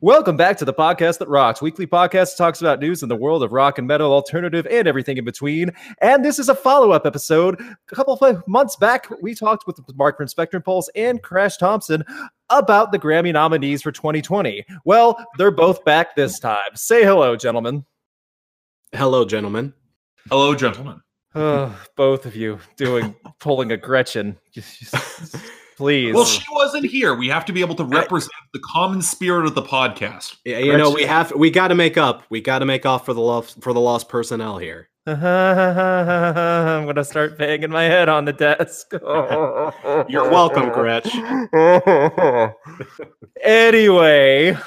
Welcome back to the podcast that rocks. Weekly podcast talks about news in the world of rock and metal, alternative, and everything in between. And this is a follow-up episode. A couple of months back, we talked with Mark from Spectrum Pulse and Crash Thompson about the Grammy nominees for 2020. Well, they're both back this time. Say hello, gentlemen. Hello, gentlemen. Hello, gentlemen. Oh, both of you doing pulling a Gretchen. Just, just, please. Well, she wasn't here. We have to be able to represent the common spirit of the podcast. Yeah, you know, we have we got to make up. We got to make off for the lost for the lost personnel here. I'm gonna start banging my head on the desk. You're welcome, Gretch. anyway,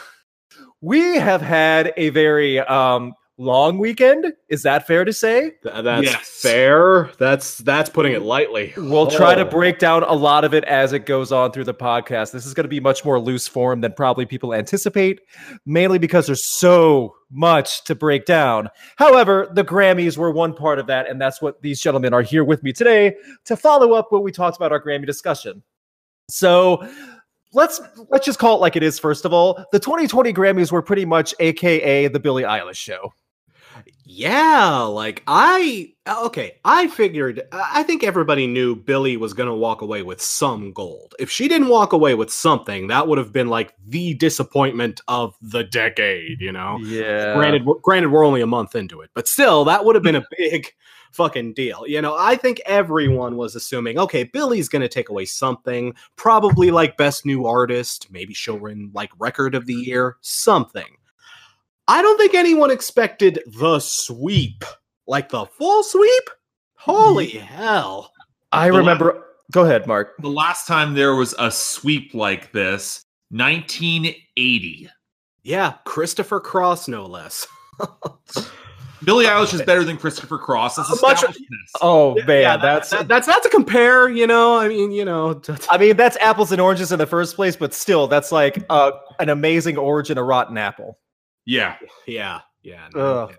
we have had a very um long weekend. Is that fair to say? Th- that's yes. fair. That's that's putting it lightly. We'll oh. try to oh. break down a lot of it as it goes on through the podcast. This is going to be much more loose form than probably people anticipate, mainly because there's so much to break down. However, the Grammys were one part of that, and that's what these gentlemen are here with me today to follow up what we talked about our Grammy discussion. So let's let's just call it like it is first of all the 2020 grammys were pretty much aka the billie eilish show yeah, like I uh, okay, I figured uh, I think everybody knew Billie was going to walk away with some gold. If she didn't walk away with something, that would have been like the disappointment of the decade, you know. Yeah. Granted granted we're only a month into it, but still that would have been a big fucking deal. You know, I think everyone was assuming, okay, Billie's going to take away something, probably like best new artist, maybe she'll win like record of the year, something. I don't think anyone expected the sweep, like the full sweep. Holy hell! I the remember. La- go ahead, Mark. The last time there was a sweep like this, 1980. Yeah, Christopher Cross, no less. Billie Eilish is better than Christopher Cross. That's much, oh man, yeah, that's that, that's not to compare. You know, I mean, you know, I mean that's apples and oranges in the first place, but still, that's like uh, an amazing orange and a rotten apple. Yeah. Yeah. Yeah. No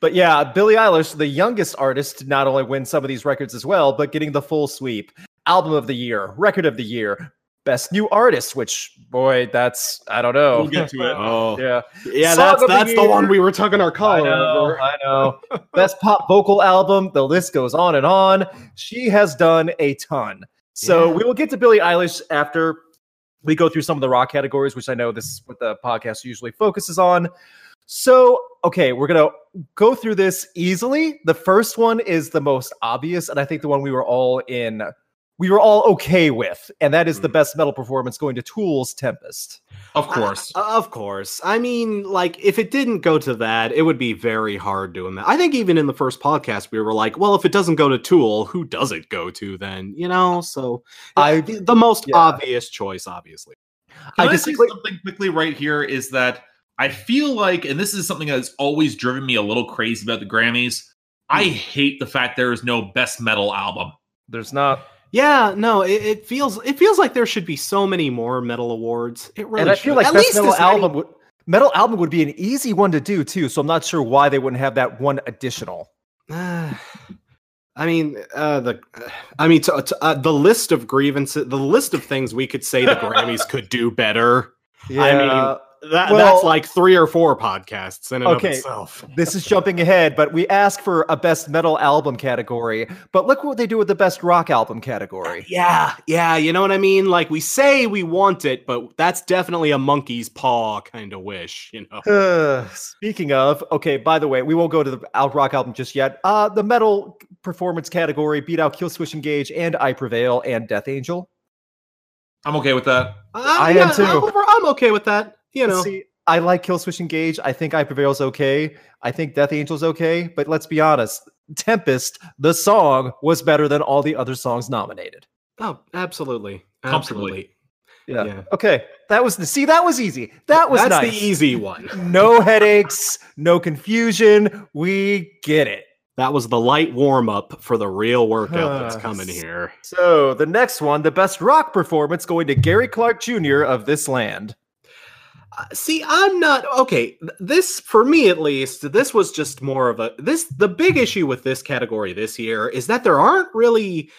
but yeah, Billie Eilish, the youngest artist, not only win some of these records as well, but getting the full sweep. Album of the year, record of the year, best new artist, which boy, that's I don't know. We'll get to it. oh, yeah, yeah. Song that's that's the, the, one we were tugging our collar I know, over. I know. best pop vocal album. The list goes on and on. She has done a ton. So yeah. we will get to Billie Eilish after we go through some of the rock categories, which I know this is what the podcast usually focuses on. So, okay, we're going to go through this easily. The first one is the most obvious, and I think the one we were all in, we were all okay with, and that is the mm. best metal performance going to Tool's Tempest. Of course. Uh, of course. I mean, like, if it didn't go to that, it would be very hard doing that. I think even in the first podcast, we were like, well, if it doesn't go to Tool, who does it go to then? You know? So, I the most yeah. obvious choice, obviously. Can I, I say something quickly right here is that I feel like, and this is something that's always driven me a little crazy about the Grammys. I hmm. hate the fact there is no best metal album. There's not. Yeah, no, it, it, feels it feels like there should be so many more metal awards. It really and I feel like At best metal album many... would metal album would be an easy one to do too. So I'm not sure why they wouldn't have that one additional. Uh, I mean, uh, the I mean, to, to, uh, the list of grievances, the list of things we could say the Grammys could do better. Yeah. I mean, that, well, that's like three or four podcasts in and okay, of itself. this is jumping ahead, but we ask for a best metal album category. But look what they do with the best rock album category. Yeah, yeah, you know what I mean? Like we say we want it, but that's definitely a monkey's paw kind of wish, you know. Uh, speaking of, okay, by the way, we won't go to the out rock album just yet. Uh the metal performance category beat out Killswitch Engage and I Prevail and Death Angel. I'm okay with that. Uh, I yeah, am too. I'm, I'm okay with that you know. See, I like Killswitch Engage. I think I Prevail's okay. I think Death Angel's okay. But let's be honest, Tempest, the song, was better than all the other songs nominated. Oh, absolutely, absolutely. Yeah. yeah. Okay. That was the see. That was easy. That was that's nice. the easy one. no headaches. No confusion. We get it. That was the light warm up for the real workout that's coming here. So the next one, the best rock performance, going to Gary Clark Jr. of this land. Uh, see, I'm not okay. This, for me at least, this was just more of a this. The big issue with this category this year is that there aren't really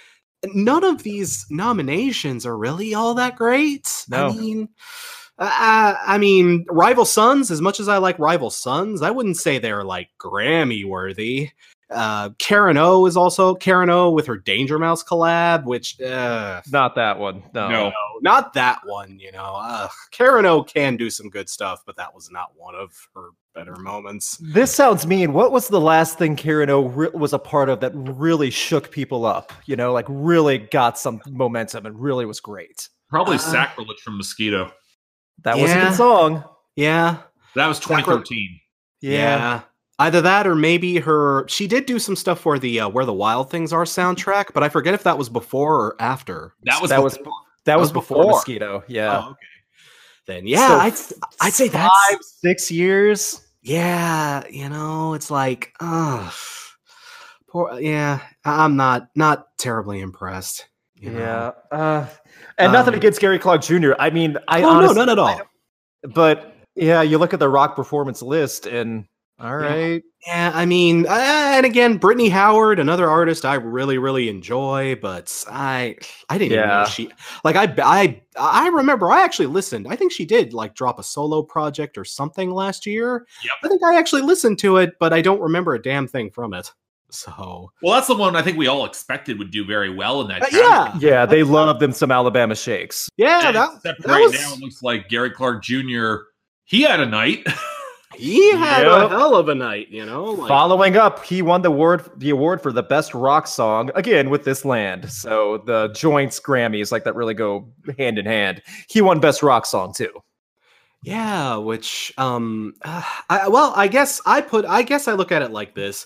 none of these nominations are really all that great. No. I mean, Uh, I mean, Rival Sons. As much as I like Rival Sons, I wouldn't say they're like Grammy worthy. Uh, Karen O is also Karen O with her Danger Mouse collab, which uh, Not that one. No. No. no, not that one. You know, uh, Karen O can do some good stuff, but that was not one of her better moments. This sounds mean. What was the last thing Karen O re- was a part of that really shook people up? You know, like really got some momentum and really was great. Probably Uh, sacrilege from Mosquito. That was a good song. Yeah, That was Sacri- 2013. yeah. Either that or maybe her. She did do some stuff for the uh, "Where the Wild Things Are" soundtrack, but I forget if that was before or after. That was that was before. that was was before, before. Mosquito. Yeah. Oh, okay. Then yeah, So I'd I'd say five, that's six years. yeah. You know, it's like, uh poor. Yeah, I- I'm not not terribly impressed. you know? Yeah. Uh, and nothing Um, against Gary Clark Jr. I mean, I Oh honestly, no, none at all. but yeah, you look at the rock performance list and all Yeah. Yeah, I mean, uh, and again, Brittany Howard, another artist I really, really enjoy, but I, I didn't even know Yeah. she, like, I, I, I remember I actually listened. I think she did like drop a solo project or something last year. Yep. I think I actually listened to it, but I don't remember a damn thing from it. So Well, that's the one I think we all expected would do very well in that. Uh, yeah, Yeah, they love them some Alabama shakes. yeah, And that, except that right was now, it looks like Gary Clark Jr. He had a night. he had a hell of a night, you know. Like, Following up, he won the award the award for the best rock song again with this land. So the joints Grammys like that really go hand in hand. He won best rock song too. Yeah, which um uh, I, well, I guess I put I guess I look at it like this.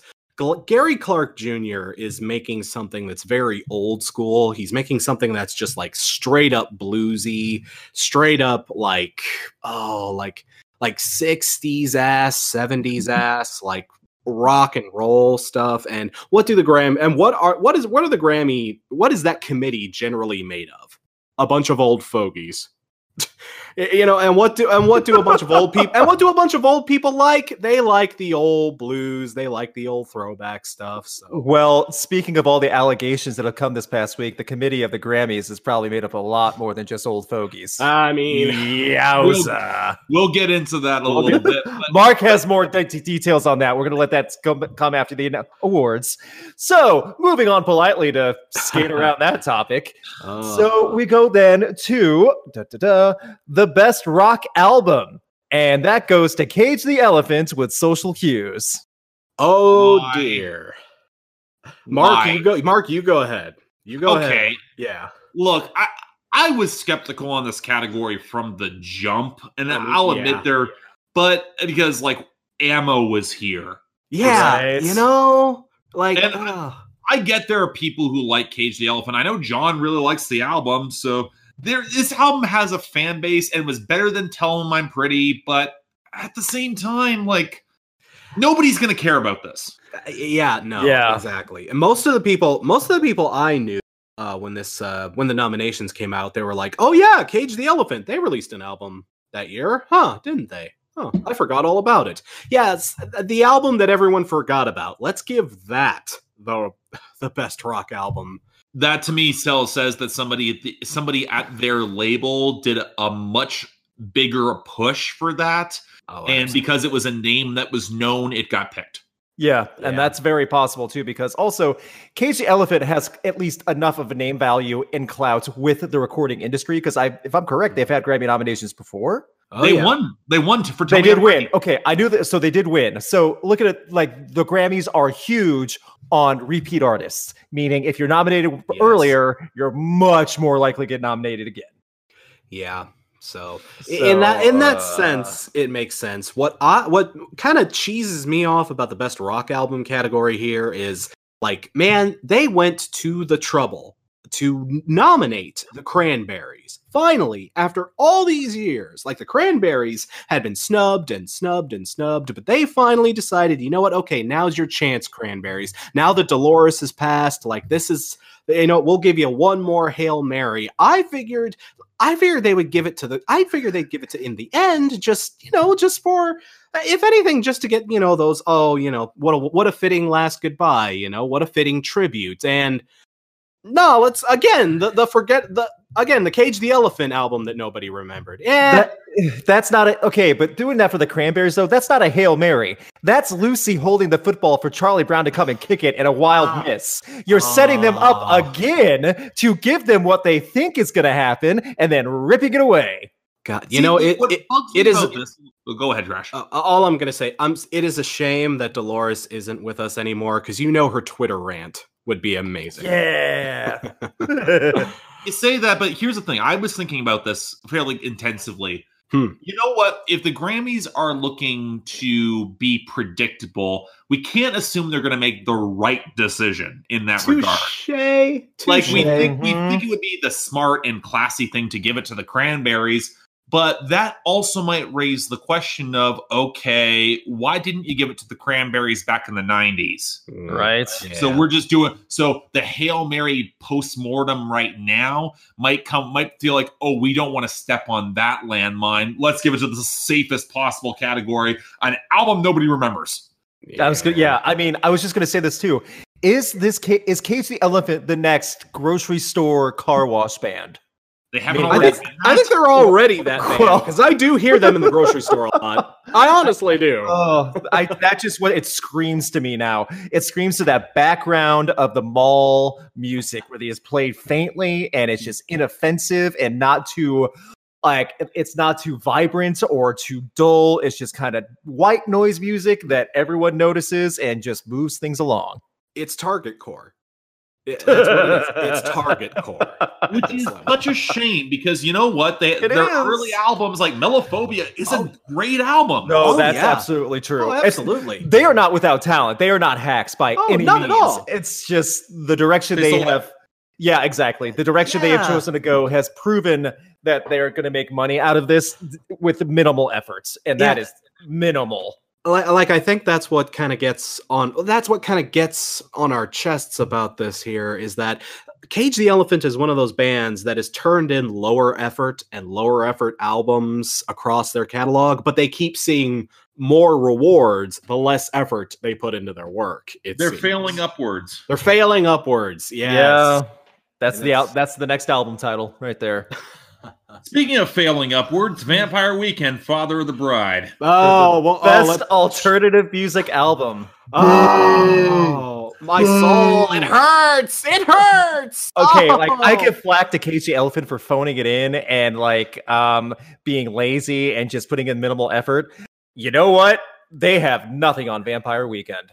Gary Clark Jr. is making something that's very old school. He's making something that's just like straight up bluesy, straight up like oh, like like 60s ass, 70s mm-hmm. ass, like rock and roll stuff. And what do the Gram and what are what is what are the Grammy what is that committee generally made of? A bunch of old fogies you know and what do and what do a bunch of old people and what do a bunch of old people like they like the old blues they like the old throwback stuff so Well, speaking of all the allegations that have come this past week, the committee of the Grammys is probably made up a lot more than just old fogies. i mean Yowza. we'll get into that a little bit. but- Mark has more de- de- details on that. We're going to let that come, come after the awards. So, moving on politely to skate around that topic. uh, So we go then to da, da, da, the best rock album. And that goes to Cage the Elephant with Social Cues. oh Why? dear mark Why? you go mark you go ahead you go ahead okay. yeah Look, I I was skeptical on this category from the jump, and Um, I'll yeah. admit there, but because like ammo was here. yeah Right. you know like And- uh, I get there are people who like Cage the Elephant. I know John really likes the album, so there this album has a fan base and was better than Tell Me I'm Pretty, but at the same time, like nobody's gonna care about this. yeah no Yeah. exactly and most of the people most of the people i knew uh when this uh when the nominations came out they were like oh yeah cage the elephant they released an album that year huh didn't they huh i forgot all about it yeah it's the album that everyone forgot about let's give that the the best rock album That to me still says that somebody at the, somebody at their label did a much bigger push for that, oh and because it was a name that was known, it got picked. Yeah, Yeah. and that's very possible too, because also Cage the Elephant has at least enough of a name value and clout with the recording industry. Because I, if I'm correct, they've had Grammy nominations before. Oh, they yeah. won. They won to, for They did win. Pretty. Okay, I knew that. So they did win. So look at it like the Grammys are huge on repeat artists, meaning if you're nominated Yes. earlier, you're much more likely to get nominated again. Yeah. So, in that in that uh, sense, it makes sense. What I what kind of cheeses me off about the best rock album category here is like, man, they went to the trouble to nominate the Cranberries. Finally, after all these years, like the Cranberries had been snubbed and snubbed and snubbed, but they finally decided, you know what? Okay, now's your chance, Cranberries. Now that Dolores has passed, like this is you know, we'll give you one more Hail Mary. I figured I figured they would give it to the. I figured they'd give it to in the end, just you know, just for if anything, just to get you know those. Oh, you know what a what a fitting last goodbye. You know what a fitting tribute. And No, let's again the the forget the again the Cage the Elephant album that nobody remembered. Yeah, That, that's not a, okay, but doing that for the Cranberries though, that's not a hail mary. That's Lucy holding the football for Charlie Brown to come and kick it in a wild Ah. miss. You're setting them up Ah. again to give them what they think is going to happen and then ripping it away. God, you See, know it. what it it is- this- oh, go ahead, Rash. uh, all I'm gonna say, I'm. It is a shame that Dolores isn't with us anymore because you know her Twitter rant would be amazing. Yeah. You say that, but here's the thing. I was thinking about this fairly intensively. Hmm. You know what? If the Grammys are looking to be predictable, we can't assume they're going to make the right decision in that regard. Touche. Like we think, we Mhm. think it would be the smart and classy thing to give it to the Cranberries, but that also might raise the question of, okay, why didn't you give it to the Cranberries back in the '90s? Mm, right. So we're just doing so the Hail Mary post-mortem right now might come might feel like, oh, we don't want to step on that landmine. Let's give it to the safest possible category, an album nobody remembers. I was good. Yeah. I mean, I was just going to say this too. Is this is Cage the Elephant the next grocery store car wash band? They haven't I already think- I think they're already that band Well- because I do hear them in the grocery store a lot. I honestly do. Oh, I that just what it screams to me now. It screams to that background of the mall music where they is played faintly and it's just inoffensive and not too like it's not too vibrant or too dull. It's just kind of white noise music that everyone notices and just moves things along. It's Target Core. It- that's it is. It's Target Core. which is such a shame because you know what? They their is. early albums like Melophobia is Oh. a great album. No, Oh, that's yeah. absolutely true. Oh, It's- absolutely. they are not without talent. They are not hacks by Oh, any not means. at all. It's just the direction They they, still have. Yeah, exactly. The direction they have chosen to go has proven that they're going to make money out of this with minimal efforts, and that Yeah. is minimal. Like, like I think that's what kind of gets on that's what kind of gets on our chests about this here is that Cage the Elephant is one of those bands that has turned in lower effort and lower effort albums across their catalog, but they keep seeing more rewards the less effort they put into their work. It They're seems. failing upwards. They're failing upwards. Yes. Yeah, that's And the it's- out. That's the next album title right there. Speaking of failing upwards, Vampire Weekend, Father of the Bride. Oh, well, oh, Best let- alternative music album. oh, my soul. It hurts. It hurts. Okay, like I Oh. give flack to Cage the Elephant for phoning it in and like um being lazy and just putting in minimal effort. You know what? They have nothing on Vampire Weekend.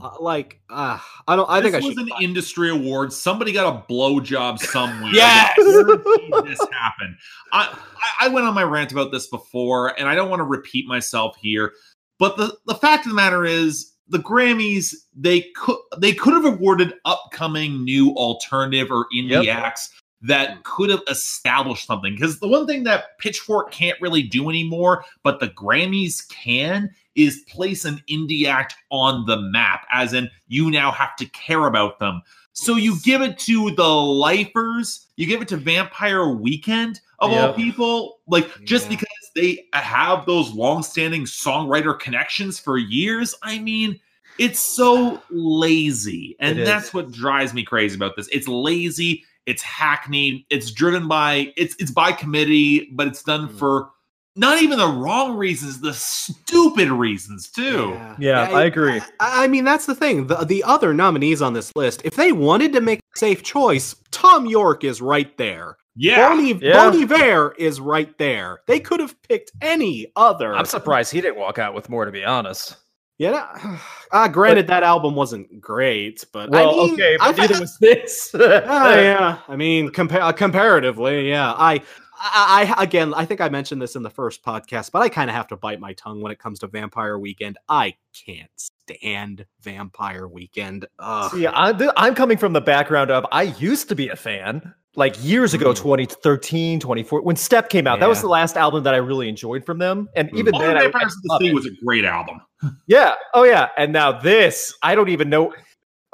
Uh, like uh, I don't. I this think I was an industry award. Somebody got a blowjob somewhere. Yes! This happened. I, I I went on my rant about this before, and I don't want to repeat myself here. But the the fact of the matter is, the Grammys they could they could have awarded upcoming new alternative or indie Yep. acts that could have established something. Because the one thing that Pitchfork can't really do anymore, but the Grammys can, is place an indie act on the map, as in you now have to care about them. So you give it to the lifers, you give it to Vampire Weekend of all people, like just Yeah. because they have those long-standing songwriter connections for years. I mean, it's so lazy, and It is. that's what drives me crazy about this. It's lazy, it's hackneyed, it's driven by it's it's by committee, but it's done Mm. for not even the wrong reasons, the stupid reasons too. Yeah, I agree. I, I mean, that's the thing. The the other nominees on this list, if they wanted to make a safe choice, Thom Yorke is right there. Yeah. Bon, Yeah. bon Iver is right there. They could have picked any other. I'm surprised he didn't walk out with more, to be honest. Yeah. Uh, granted, that album wasn't great, but Well, I mean, okay, I but neither was this. Oh, yeah. I mean, compa- uh, comparatively, yeah. I, I, I, again, I think I mentioned this in the first podcast, but I kind of have to bite my tongue when it comes to Vampire Weekend. I can't stand Vampire Weekend. Ugh. See, I'm, I'm coming from the background of I used to be a fan. Like years ago, Mm. 2013, 24, when Step came out, that was the last album that I really enjoyed from them. And Mm. even Modern then, I, I Vampires of the love Sea was a great album. yeah, oh yeah. And now this, I don't even know.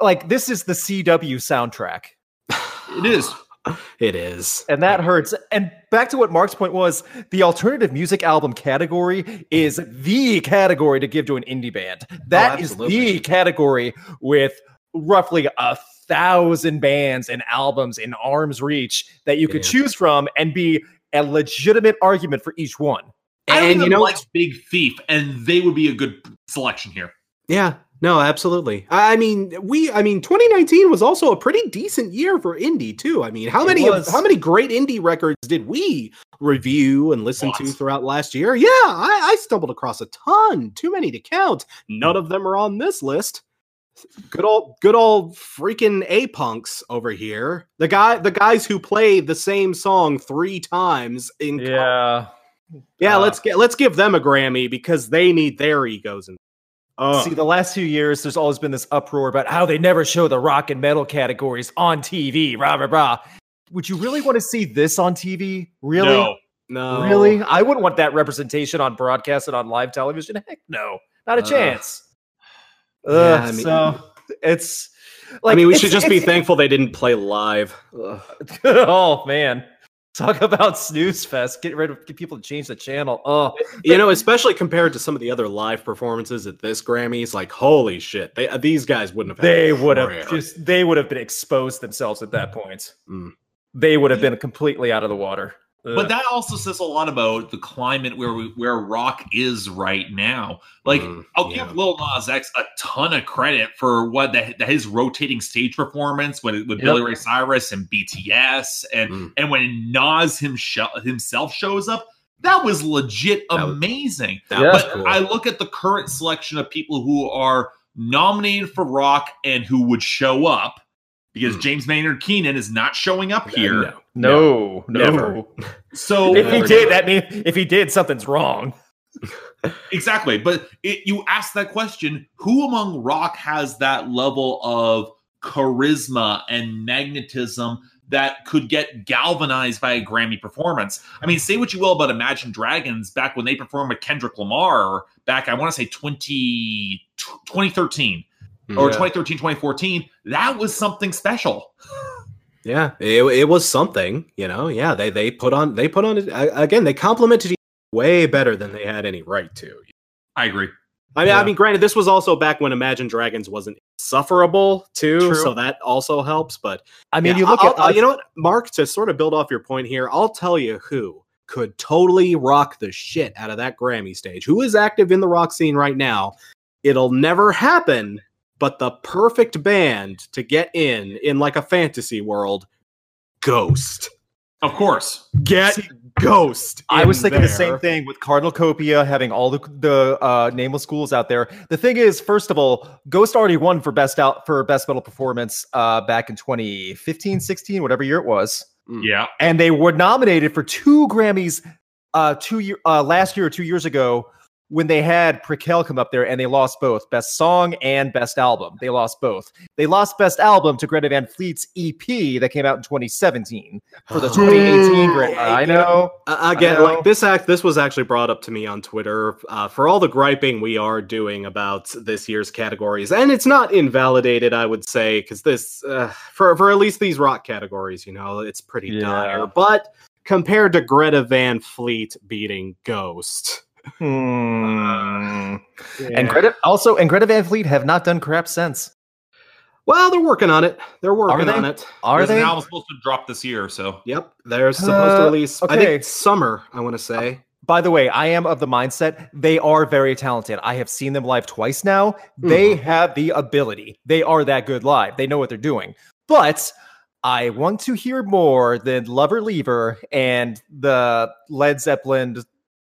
Like this is the CW soundtrack, It is. It is. and that hurts. And back to what Mark's point was, the alternative music album category is the category to give to an indie band. That oh, is absolutely. the category with roughly a thousand bands and albums in arm's reach that you could Yeah. choose from and be a legitimate argument for each one. And you know, like Big Thief, and they would be a good selection here. Yeah, no, absolutely. I I mean, we, I mean, 2019 was also a pretty decent year for indie too. I mean, how It many, was. how many great indie records did we review and listen to throughout last year? Yeah, I, I stumbled across a ton, too many to count. None of them are on this list. Good old, good old freaking a punks over here. The guy, the guys who play the same song three times in Yeah. yeah. Uh, let's get let's give them a Grammy because they need their egos and. See, the last few years, there's always been this uproar about how they never show the rock and metal categories on TV. Rah rah rah. Would you really want to see this on TV? Really? No. no, Really? I wouldn't want that representation on broadcast and on live television. Heck no, not a Uh, chance. yeah, I mean- so it's. I mean, we should just be thankful they didn't play live. Oh man, talk about snooze fest. Get rid of get people to change the channel. Oh, You know, especially compared to some of the other live performances at this Grammys, like holy shit, they, uh, these guys wouldn't have. had they would have just they would have been exposed themselves at that point. Mm. They would have been completely out of the water. But that also says a lot about the climate where we, where rock is right now. Like, Mm, I'll yeah. give Lil Nas X a ton of credit for what the- his rotating stage performance with, with Yep. Billy Ray Cyrus and BTS, and Mm. and when Nas himself himself shows up, that was legit That was- amazing. That Yeah. But cool. I look at the current selection of people who are nominated for rock and who would show up because Mm. James Maynard Keenan is not showing up here. No. no, no. never. So If he did, that mean if he did, something's wrong. Exactly. But it, you ask that question who among rock has that level of charisma and magnetism that could get galvanized by a Grammy performance? I mean, say what you will about Imagine Dragons back when they performed with Kendrick Lamar back, I want to say 20, 2013 or Yeah. 2013, 2014. That was something special. Yeah, it, it was something, you know. Yeah, they they put on they put on it again. They complimented each way better than they had any right to. I agree. I mean, Yeah. I mean, granted, this was also back when Imagine Dragons wasn't sufferable too, True. so that also helps. But I mean, Yeah, you look I'll- at uh, I'll- you know what, Mark, to sort of build off your point here, I'll tell you who could totally rock the shit out of that Grammy stage. Who is active in the rock scene right now? It'll never happen, but the perfect band to get in in like a fantasy world, Ghost. Of course. Get See, Ghost. I in was thinking the same thing with Cardinal Copia having all the the uh, nameless ghouls out there. The thing is, first of all, Ghost already won for best out for best metal performance uh, back in 2015, 16, whatever year it was, Yeah. and they were nominated for two Grammys uh, two year uh, last year or two years ago when they had Prequelle come up there and they lost both best song and best album. They lost both. They lost best album to Greta Van Fleet's EP that came out in 2017 for the 2018 Grammy. I know. Uh, again, I know. like this act, this was actually brought up to me on Twitter uh, for all the griping we are doing about this year's categories, and it's not invalidated, I would say, because this uh, for for at least these rock categories, you know, it's pretty Yeah. dire. But compared to Greta Van Fleet beating Ghost, Hmm. And Greta also and Greta Van Fleet have not done crap since. well, they're working on it. They're working they? on it. Are There's they? an album supposed to drop this year, so Yep, they're supposed to Uh, release. I okay. think summer. I want to say. By the way, I am of the mindset they are very talented. I have seen them live twice now. They have the ability. They are that good live. They know what they're doing. But I want to hear more than Lover Lever and the Led Zeppelin.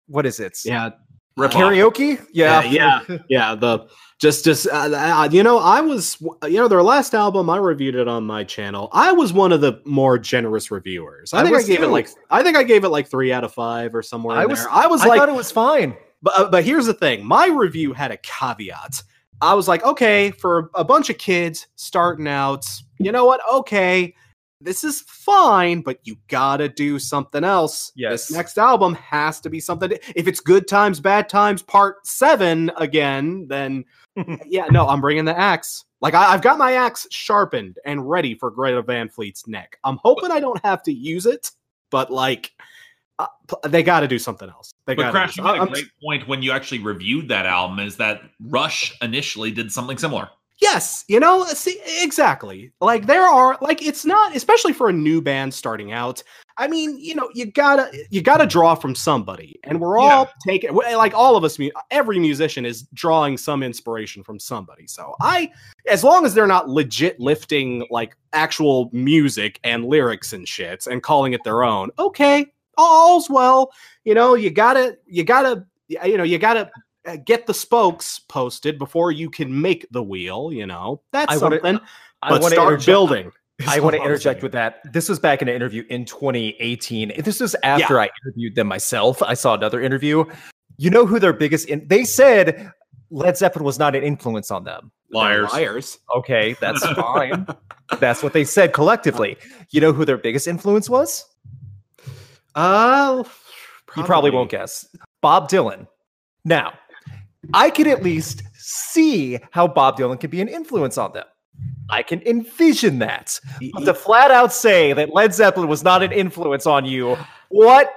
What is it? Yeah, Karaoke? Yeah. Yeah, yeah. The just, just uh, uh, you know, I was, you know, their last album. I reviewed it on my channel. I was one of the more generous reviewers. I, I think I was gave it like, I think I gave it like three out of five or somewhere. I in was there. I was I like, thought it was fine. but, uh, but here's the thing my review had a caveat. I was like, okay, for a bunch of kids starting out, you know what? Okay, this is fine, but you gotta do something else. Yes. This next album has to be something. If it's Good Times, Bad Times, Part 7 again, then yeah, no, I'm bringing the axe. Like, I, I've got my axe sharpened and ready for Greta Van Fleet's neck. I'm hoping I don't have to use it, but like, uh, they got to do something else. They But Crash, you a I'm- great point when you actually reviewed that album. Is that Rush initially did something similar? Yes, you know, see, exactly. Like there are like it's not especially for a new band starting out. I mean, you know, you gotta you gotta draw from somebody, and we're all Yeah. taking like all of us. Every musician is drawing some inspiration from somebody. So I, as long as they're not legit lifting like actual music and lyrics and shit and calling it their own, okay, all's well. You know, you gotta you gotta you know you gotta get the spokes posted before you can make the wheel. You know, that's I wanna- something. I but wanna start interject- building. I want to interject with that. This was back in an interview in 2018. This was after I interviewed them myself. I saw another interview. You know who their biggest in- they said Led Zeppelin was not an influence on them. Liars. Liars. Okay, that's fine. that's what they said collectively. You know who their biggest influence was? Uh, You probably won't guess. Bob Dylan. Now, I can at least see how Bob Dylan can be an influence on them. I can envision that. But to flat out say that Led Zeppelin was not an influence on you, what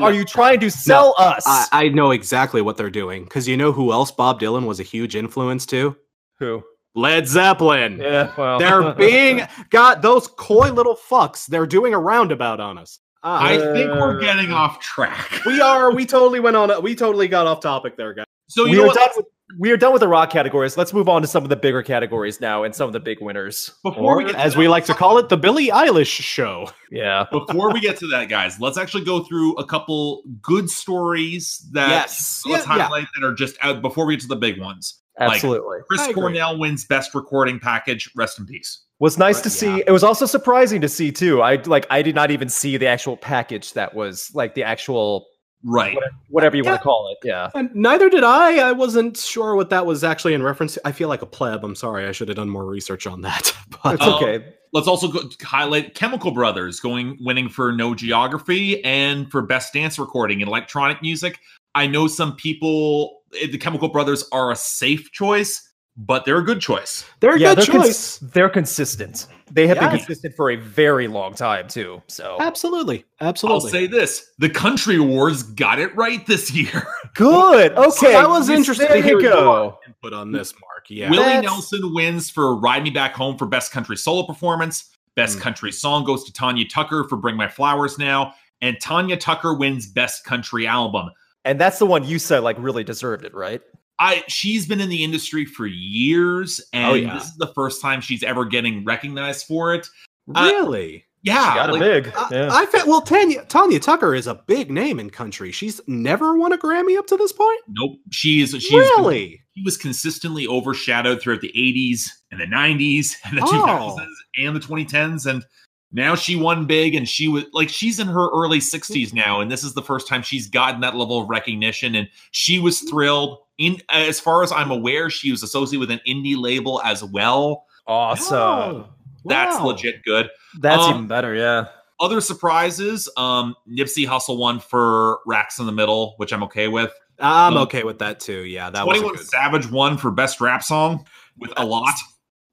are you trying to sell us? I, I know exactly what they're doing because you know who else Bob Dylan was a huge influence to? Who? Led Zeppelin. Yeah, well, They're being got those coy little fucks. They're doing a roundabout on us. Ah, I think we're Uh, getting off track. we are. We totally went on. We totally got off topic there, guys. So you we know are what? done with we are done with the rock categories. Let's move on to some of the bigger categories now and some of the big winners. Before we get to as that, we like to call it, the Billie Eilish show. Yeah. before we get to that, guys, let's actually go through a couple good stories that Yes. let's Yeah, yeah. highlight that are just out before we get to the big ones. Like- Absolutely. Chris Cornell wins best recording package. Rest in peace. was nice Right, to see. It was also surprising to see too. I like I did not even see the actual package that was like the actual Right. whatever you Yeah. want to call it. Yeah. And neither did I. I wasn't sure what that was actually in reference to. I feel like a pleb. I'm sorry. I should have done more research on that. But It's Um, okay. Let's also go, highlight Chemical Brothers going winning for No Geography and for Best Dance Recording in Electronic Music. I know some people, eh, the Chemical Brothers are a safe choice, but they're a good choice. they're a yeah, good they're cons- choice. they're consistent. They have Yeah. been consistent for a very long time too. So Absolutely. absolutely. I'll Absolutely. say this: the Country Awards got it right this year. good. Okay. I was Yes, interested there to hear you your go. input on this, Mark. Yeah. Willie That's- Nelson wins for Ride Me Back Home for Best Country Solo Performance. Best Mm. Country Song goes to Tanya Tucker for Bring My Flowers Now. And Tanya Tucker wins Best Country Album. And that's the one you said like really deserved it, right? I she's been in the industry for years, and Oh, yeah. this is the first time she's ever getting recognized for it. Uh, really? Yeah, She got like, it big. I, yeah. I fe- well, Tanya, Tanya Tucker is a big name in country. She's never won a Grammy up to this point. nope. She's she's really? he was consistently overshadowed throughout the 80s and the 90s and the Oh. 2000s and the 2010s and now she won big and she was like she's in her early 60s now and this is the first time she's gotten that level of recognition and she was thrilled in as far as i'm aware she was associated with an indie label as well awesome. Oh, that's wow. legit good That's Um, even better. Yeah. other surprises um nipsey hussle won for racks in the middle which i'm okay with I'm Um, okay with that too. Yeah, that was 21 good. savage won for best rap song with a lot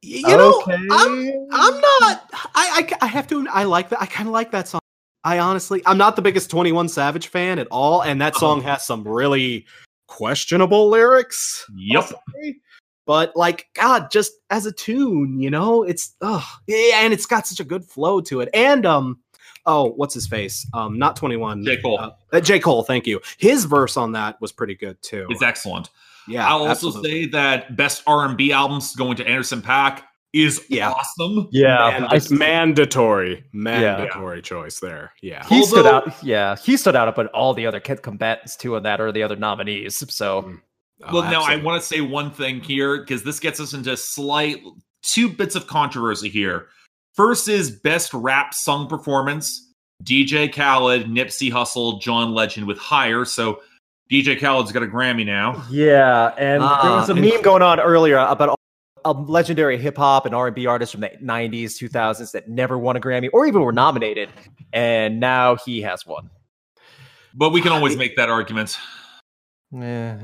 You know, okay. I'm I'm not. I, I I have to. I like that. I kind of like that song. I honestly, I'm not the biggest Twenty One Savage fan at all, and that song has some really questionable lyrics. Yep. But like, God, just as a tune, you know, it's oh yeah, and it's got such a good flow to it. And um, oh, what's his face? Um, not Twenty One. J. Cole. Uh, uh, J Cole. Thank you. His verse on that was pretty good too. It's excellent. yeah. I'll also say that best R and B albums going to Anderson Paak is Yeah. awesome. Yeah. Manda- I- mandatory, mandatory choice there. Yeah. he stood out. Yeah, he stood out above all the other kid combatants too in that or the other nominees. So Mm. well, now I want to say one thing here because this gets us into slight two bits of controversy here. First is best rap song performance. DJ Khaled, Nipsey Hussle, John Legend with Higher. So DJ Khaled's got a Grammy now. yeah, and there Ah, was a and- meme going on earlier about a legendary hip hop and R and B artist from the '90s, 2000s that never won a Grammy or even were nominated, and now he has one. But we can always make that argument. Yeah,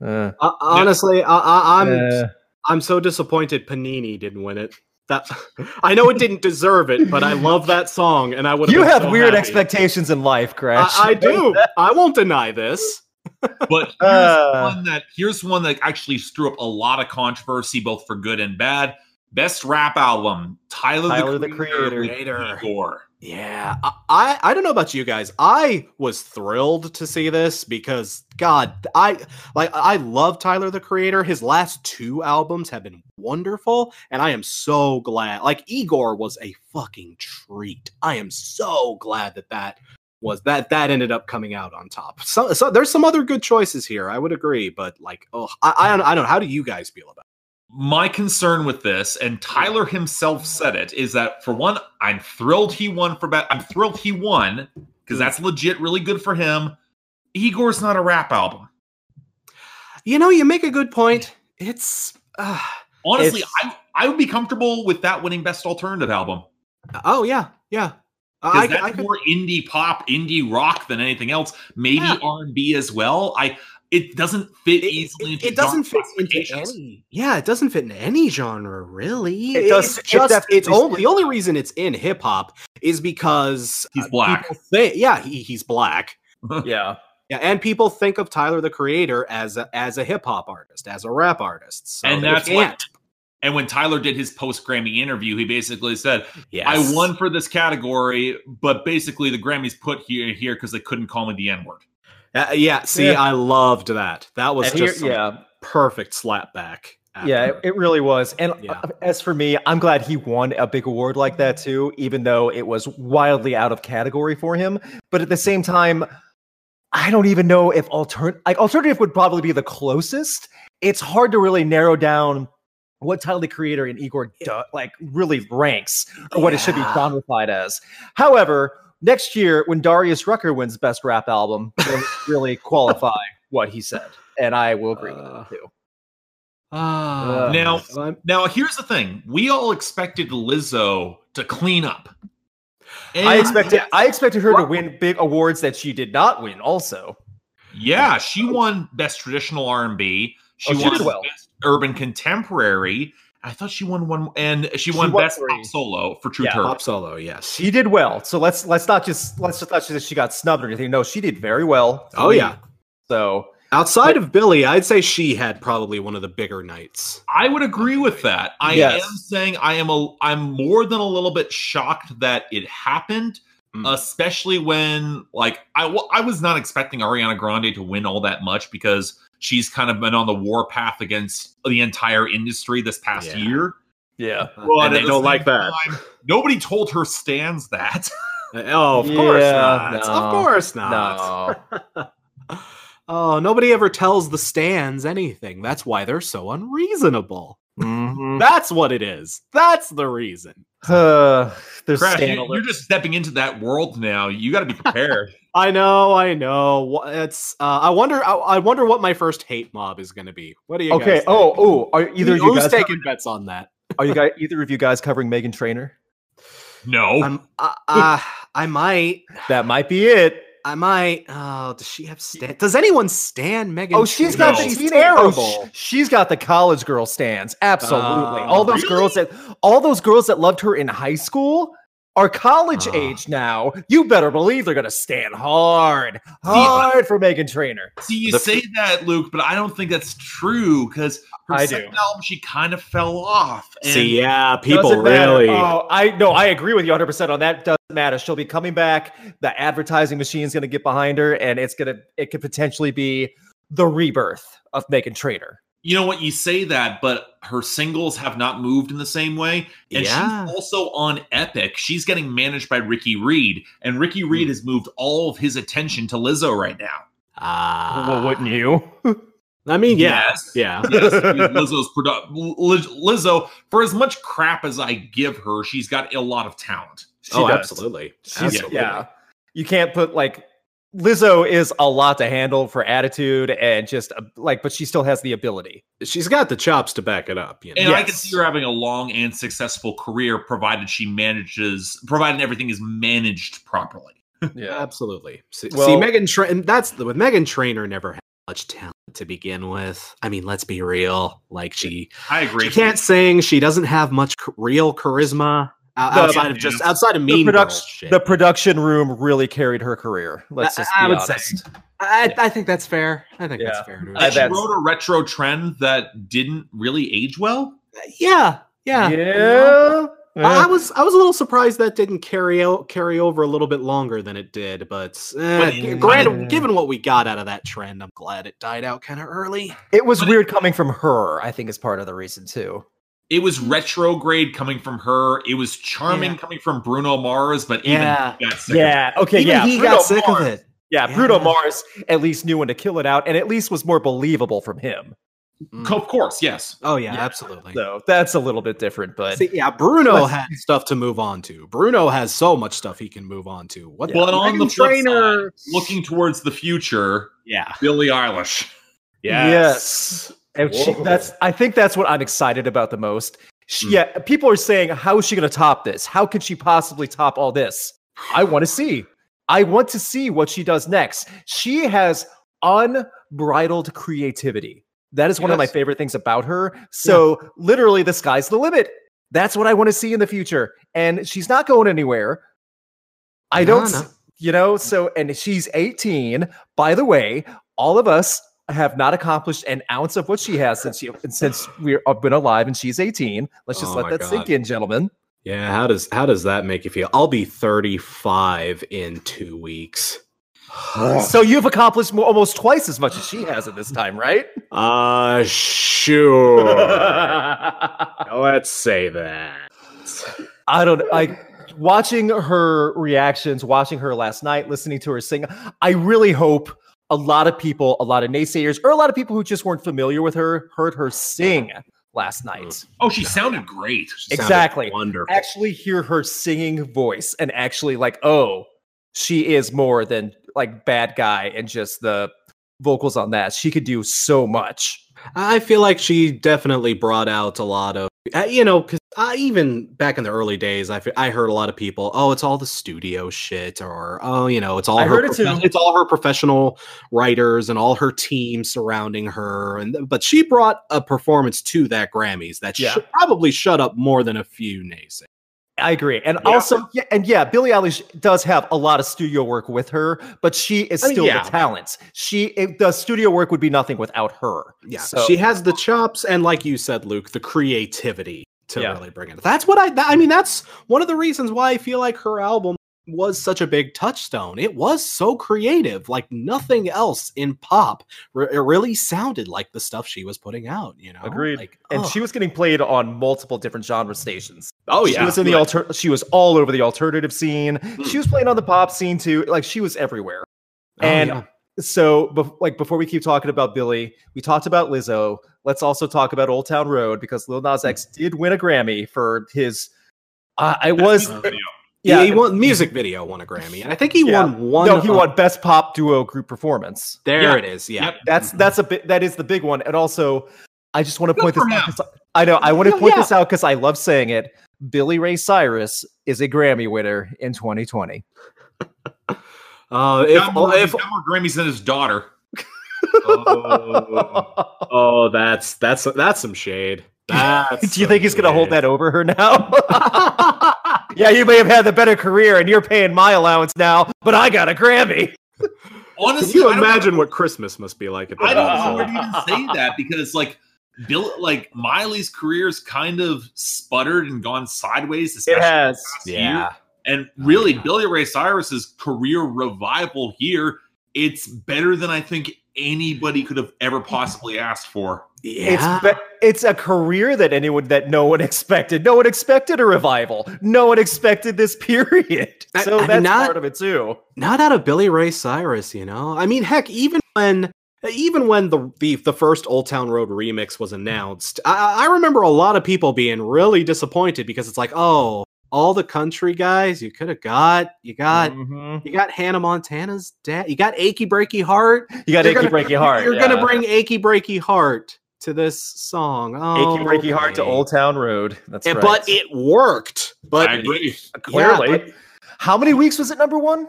Uh, uh, Uh, honestly, I, I, I'm uh, I'm so disappointed Panini didn't win it. That I know it didn't deserve it, but I love that song, and I would. you been have so weird happy. expectations in life, Crash. I, I do. I won't deny this. But here's Uh. one that here's one that actually threw up a lot of controversy, both for good and bad. Best rap album, Tyler, Tyler, the the Creator, with Creator. Igor. Yeah, I, I I don't know about you guys. I was thrilled to see this because God, I like I love Tyler the Creator. His last two albums have been wonderful, and I am so glad. Like Igor was a fucking treat. I am so glad that that was that that ended up coming out on top. So, so there's some other good choices here. I would agree, but like, oh, I I, don't- I don't know. How do you guys feel about? My concern with this, and Tyler himself said it, is that for one, I'm thrilled he won for bet. I'm thrilled he won because that's legit really good for him. Igor's not a rap album. You know, you make a good point. It's. Uh, Honestly, It's- I I would be comfortable with that winning best alternative album. oh yeah, yeah. Because I, that's I could, more indie pop, indie rock than anything else. Maybe Yeah. R and B as well. I it doesn't fit it, easily. it- into it doesn't fit genre into any yeah it doesn't fit in any genre really It does- it's it just definitely it's only the only reason it's in hip-hop is because He's uh, black. people think, yeah he, he's black Yeah. yeah and people think of tyler the creator as a as a hip-hop artist as a rap artist so And that's can't. what. And when Tyler did his post Grammy interview, he basically said, yes. "I won for this category, but basically the Grammys put here here because they couldn't call me the N word." Uh, yeah see Yeah. i loved that that was And here- just some yeah. perfect slapback Yeah, it, it really was. And Yeah. uh, as for me, I'm glad he won a big award like that too, even though it was wildly out of category for him. But at the same time, I don't even know if altern like alternative would probably be the closest. It's hard to really narrow down what Tyler the Creator and Igor do, like really ranks or what it should be Yeah. genreified as. However, next year when Darius Rucker wins Best Rap Album, will really qualify what he said, and I will agree with Uh, that too. Ah, Now- I'm- Now, here's the thing: we all expected Lizzo to clean up. And I expected I expected her to win big awards that she did not win. Also, Yeah, she won best traditional R and B. She Oh, she won did well. best urban contemporary. I thought she won one, and she won won best three. pop solo for True Yeah, Turtle. pop solo yes she did well. So let's let's not just let's just not just say she got snubbed or anything. No, she did very well. oh yeah So Outside of Billie, I'd say she had probably one of the bigger nights. I would agree with that. I Yes. am saying I am a I'm more than a little bit shocked that it happened, Mm. especially when like I w- I was not expecting Ariana Grande to win all that much because she's kind of been on the war path against the entire industry this past Yeah. year. yeah, Well, and at they the don't like that. time, nobody told her stands that. Oh, of course Yeah, not. no, of course not. no. oh, nobody ever tells the stands anything. That's why they're so unreasonable. Mhm. That's what it is. That's the reason. Uh, there's Crash, Stan you, are just stepping into that world now. You got to be prepared. I know, I know. It's. Uh, I wonder. I, I wonder what my first hate mob is going to be. What do you? okay. Guys think? Oh, oh, are either of you who's guys taking bets on that? are you guys either of you guys covering Meghan Trainor? no, I'm. Uh, uh, I might. That might be it. I might. Oh, does she have stand? Does anyone stand Megan? Oh, she's Trainor? got No. the She's teenage- terrible. oh, she's got the college girl stands. Absolutely. Oh, all those really? girls that all those girls that loved her in high school are college Ah. age now. You better believe they're gonna stand hard, hard for Meghan Trainor. See, you The- say that, Luke, but I don't think that's true because her I second do. album she kind of fell off. And See, yeah, people really. Oh, I no, I agree with you 100 percent on that. Doesn't matter. She'll be coming back. The advertising machine's going to get behind her, and it's gonna it could potentially be the rebirth of Meghan Trainor. You know what? You say that, but her singles have not moved in the same way. And Yeah. she's also on Epic. She's getting managed by Ricky Reed, and Ricky. Reed has moved all of his attention to Lizzo right now. Ah, well, wouldn't you? I mean, Yes. yeah. Yes, Lizzo's produ- Lizzo. For as much crap as I give her, she's got a lot of talent. She oh, does. absolutely. She's, absolutely. yeah. You can't put like Lizzo is a lot to handle for attitude and just uh, like, but she still has the ability. She's got the chops to back it up. You know? And I can see her having a long and successful career, provided she manages, provided everything is managed properly. Yeah. Absolutely. See, see Megan Tra- that's the with Meghan Trainor never had much talent to begin with. I mean, let's be real. Like she, I agree. she can't sing. She doesn't have much real charisma o- The- outside of just outside of mean the, Girls production, the production room really carried her career. Let's I- just I be would say. honest. I, I think that's fair. I think Yeah. that's fair. dude. I And she that's- rode a retro trend that didn't really age well. yeah, yeah. Yeah. I I was I was a little surprised that didn't carry out carry over a little bit longer than it did, but, eh, But granted, but- given what we got out of that trend, I'm glad it died out kind of early. It was But- weird coming from her, I think is part of the reason too. It was retrograde coming from her. It was charming Yeah. coming from Bruno Mars, but even Yeah. he got sick of Yeah. Okay. Even yeah. he Bruno got sick Mars, of it. Yeah, Yeah. Bruno Mars at least knew when to kill it out, and at least was more believable from him. it. Of course, yes. Oh yeah, Yeah. absolutely. So that's a little bit different, but See, yeah, Bruno Let's- had stuff to move on to. Bruno has so much stuff he can move on to. What But on the Trainor side, looking towards the future, Yeah. Billie Eilish. yes, And she, that's. I think that's what I'm excited about the most. She, Hmm. Yeah, people are saying, "How is she going to top this? How could she possibly top all this?" I want to see. I want to see what she does next. She has unbridled creativity. That is one of my favorite things about her. So, literally, the sky's the limit. That's what I want to see in the future. And she's not going anywhere. I No, don't, no. you know, so, and she's 18. By the way, all of us have not accomplished an ounce of what she has since she, since we've been alive and she's 18. Let's just Oh let that God. sink in, gentlemen. Yeah, how does how does that make you feel? I'll be 35 in 2 weeks. So you've accomplished mo- almost twice as much as she has at this time, right? Uh sure. Let's say that. I don't I watching her reactions, watching her last night, listening to her sing. I really hope a lot of people, a lot of naysayers, or a lot of people who just weren't familiar with her heard her sing last night. Oh, she sounded great. Sounded Exactly. Wonderful. Actually hear her singing voice and actually like, oh, she is more than like bad guy and just the vocals on that. She could do so much. I feel like she definitely brought out a lot of, uh, you know, because I even back in the early days, I, I heard a lot of people, oh, it's all the studio shit, or oh, you know, it's all I her heard it too. it's all her professional writers and all her team surrounding her, and but she brought a performance to that Grammys that Yeah. should probably shut up more than a few naysayers. I agree. And Yeah. also, yeah, and yeah, Billie Eilish does have a lot of studio work with her, but she is I mean, still yeah. the talent. She it, the studio work would be nothing without her. Yeah, So- she has the chops, and like you said, Luke, the creativity to Yeah. really bring it. That's what I. that- I mean, that's one of the reasons why I feel like her album was such a big touchstone. It was so creative, like nothing else in pop. Re- it really sounded like the stuff she was putting out. You know, Agreed. Like, and oh. she was getting played on multiple different genre stations. oh yeah, she was in the Like, alter. She was all over the alternative scene. Hmm. She was playing on the pop scene too. Like she was everywhere. oh, and- yeah. So, bef- like before we keep talking about Billie, we talked about Lizzo. Let's also talk about Old Town Road because Lil Nas X did win a Grammy for his. Uh, I was Music video. yeah, yeah. he won music video, won a Grammy, and I think he Yeah. won one. no, he won best pop duo group performance. There Yeah. it is. Yeah, Yep. That's that's a bit that is the big one. And also, I just want to Good point this out. I know I want to point yeah. this out because I love saying it. Billy Ray Cyrus is a Grammy winner in 2020. Uh, if got more, if he's got more Grammys than his daughter. oh, oh, that's that's that's some shade. That's Do you think he's going to hold that over her now? yeah, you may have had the better career and you're paying my allowance now, but I got a Grammy. Honestly, Can Honestly, you I don't- imagine what Christmas must be like? At the I don't know time? where to even say that because like Bill like Miley's career's kind of sputtered and gone sideways. especially has. last year. And oh, really, Billy Ray Cyrus's career revival here, it's better than I think anybody could have ever possibly asked for. Yeah. It's be- it's a career that anyone that no one expected. No one expected a revival. No one expected this period. So I mean, that's not- part of it too. not out of Billy Ray Cyrus, you know. I mean, heck, even when even when the the, the first Old Town Road remix was announced, I, I remember a lot of people being really disappointed because it's like, oh, all the country guys you could have got, you got. Mhm. You got Hannah Montana's dad. You got Achy Breaky Heart. You got You're achy breaky heart. You're yeah. gonna bring Achy Breaky Heart to this song. Oh, achy breaky heart to. Old Town Road. That's And- right. But it worked. But I agree. clearly, yeah, but- how many weeks was it number one?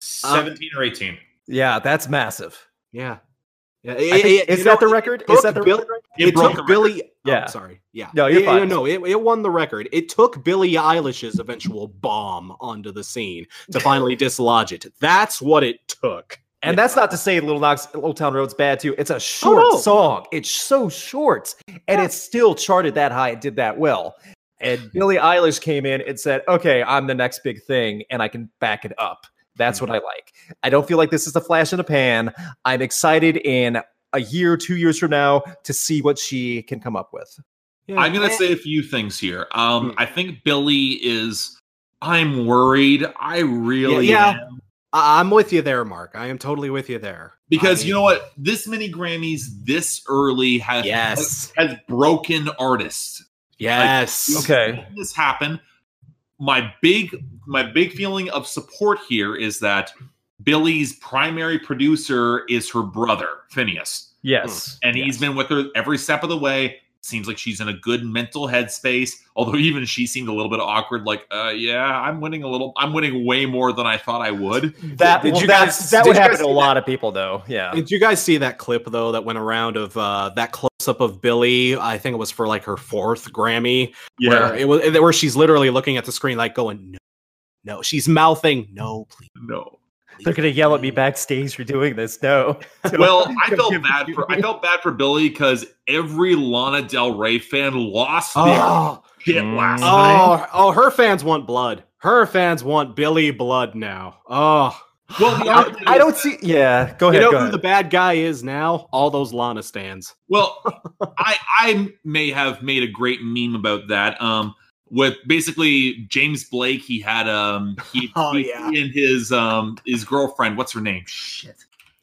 17 or 18. Yeah, that's massive. yeah. Yeah, I think- is that the record? Is that the Bill- record? It It, took Billie. Yeah. Oh, yeah, sorry. Yeah, No, you're It- fine. No, it, it won the record. It took Billie Eilish's eventual bomb onto the scene to finally dislodge it. That's what it took. And Yeah. that's not to say Lil Nas X Old Town Road's bad too. It's a oh, short no. song. It's so short. And it still charted that high and did that well. And Billie Eilish came in and said, Okay, I'm the next big thing, and I can back it up. That's hmm. what I like. I don't feel like this is a flash in the pan. I'm excited in a year, two years from now to see what she can come up with. Yeah. I'm gonna say a few things here. Um, Hmm. I think Billie is. I'm worried. I really Yeah, yeah. I- I'm with you there, Mark. I am totally with you there. because I- you know what? This many Grammys this early has Yes. has, has broken artists. Yes. Okay. This happen. My big my big feeling of support here is that Billie's primary producer is her brother Finneas, Yes. and he's been with her every step of the way. Seems like she's in a good mental headspace. Although even she seemed a little bit awkward. Like, uh, yeah, I'm winning a little. I'm winning way more than I thought I would. That, Did well, you that's- guys- that would you happen to a see lot of people, though. Yeah. Did you guys see that clip though that went around of uh, that close up of Billie? I think it was for like her fourth Grammy. where it was where she's literally looking at the screen like going, no, no. She's mouthing, no, please. no. They're gonna yell at me backstage for doing this. No. Well, I felt bad for I felt bad for Billie because every Lana Del Rey fan lost their Oh, shit last Mm. night. oh, oh, her fans want blood. Her fans want Billie blood now. Oh, Well, the I, I don't see. Yeah. Go ahead. you know who ahead. the bad guy is now? All those Lana stands. Well, I I may have made a great meme about that. Um, with basically James Blake, he had um he, Oh, he yeah. and his um his girlfriend. What's her name? Shit,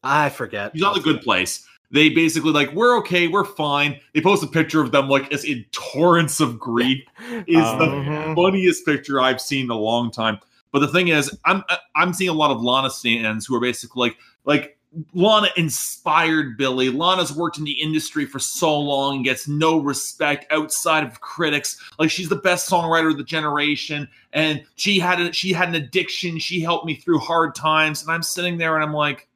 I forget. he's on the good place. They basically like we're okay, we're fine. They post a picture of them like as in torrents of grief. Is the funniest picture I've seen in a long time. But the thing is, I'm I'm seeing a lot of Lana stands who are basically like like Lana inspired Billie. Lana's worked in the industry for so long and gets no respect outside of critics. Like she's the best songwriter of the generation, and she had a, she had an addiction. She helped me through hard times, and I'm sitting there and I'm like.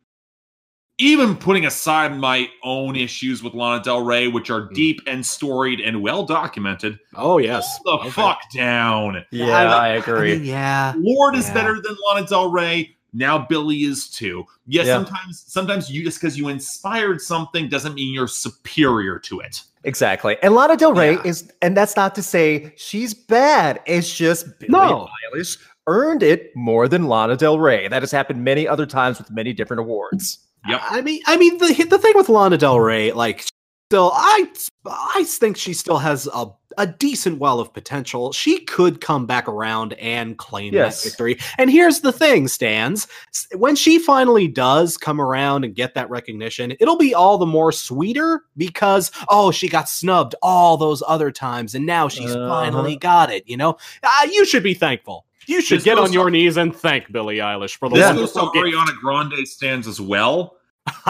Even putting aside my own issues with Lana Del Rey, which are Mm. deep and storied and well documented, Oh yes. the Okay. fuck down. Yeah, I- I, I agree. mean, yeah. Lorde is better than Lana Del Rey. Now Billie is too. Yes, Yeah. sometimes sometimes you just because you inspired something doesn't mean you're superior to it. exactly. And Lana Del Rey Yeah. is, and that's not to say she's bad. It's just Billie No. Eilish earned it more than Lana Del Rey. That has happened many other times with many different awards. Yep. I mean, I mean the the thing with Lana Del Rey, like, still, I I think she still has a a decent well of potential. She could come back around and claim Yes. that victory. And here's the thing, Stans, when she finally does come around and get that recognition, it'll be all the more sweeter because oh, she got snubbed all those other times, and now she's Uh-huh. finally got it. You know, uh, you should be thankful. You should This get on your to- knees and thank Billie Eilish for the This Yeah. goes wonderful Ariana Grande stands as well.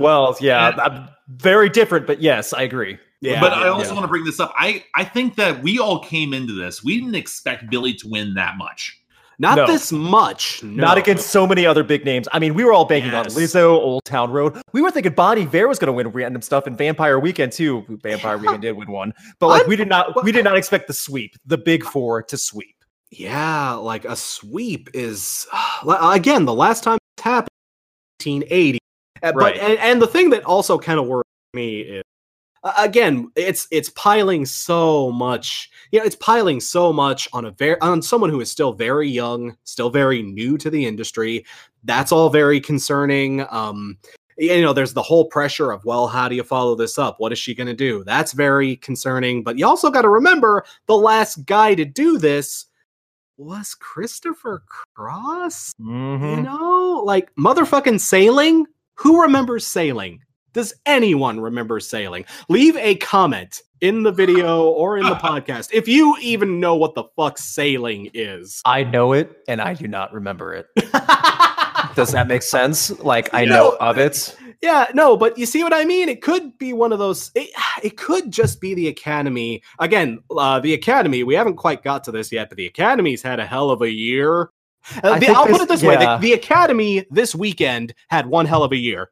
Well, yeah, And- I'm very different, but yes, I agree. Yeah, but I also yeah. want to bring this up. I I think that we all came into this. We didn't expect Billie to win that much. Not No. this much. Not against so many other big names. I mean, we were all banking Yes. on Lizzo, Old Town Road. We were thinking Bon Iver was going to win random stuff in Vampire Weekend too. Vampire Weekend did win one, but like I'm- we did not we did not expect the sweep, the big four to sweep. Yeah, like a sweep is again the last time it happened, 1980. Uh, Right. But and, and the thing that also kind of worries me is again it's it's piling so much. You know, it's piling so much on a very on someone who is still very young, still very new to the industry. That's all very concerning. Um, you know, there's the whole pressure of, well, how do you follow this up? What is she going to do? That's very concerning. But you also got to remember the last guy to do this was Christopher Cross. You Mhm. know, like motherfucking sailing. Who remembers sailing? Does anyone remember sailing? Leave a comment in the video or in the podcast if you even know what the fuck sailing is. I know it, and I do not remember it. Does that make sense? Like I You know know, of it. Yeah, no, but you see what I mean? It could be one of those. It, it could just be the Academy. Again, uh, the Academy, we haven't quite got to this yet, but the Academy's had a hell of a year. Uh, I the- think I'll this- put it this way the, the Academy this weekend had one hell of a year.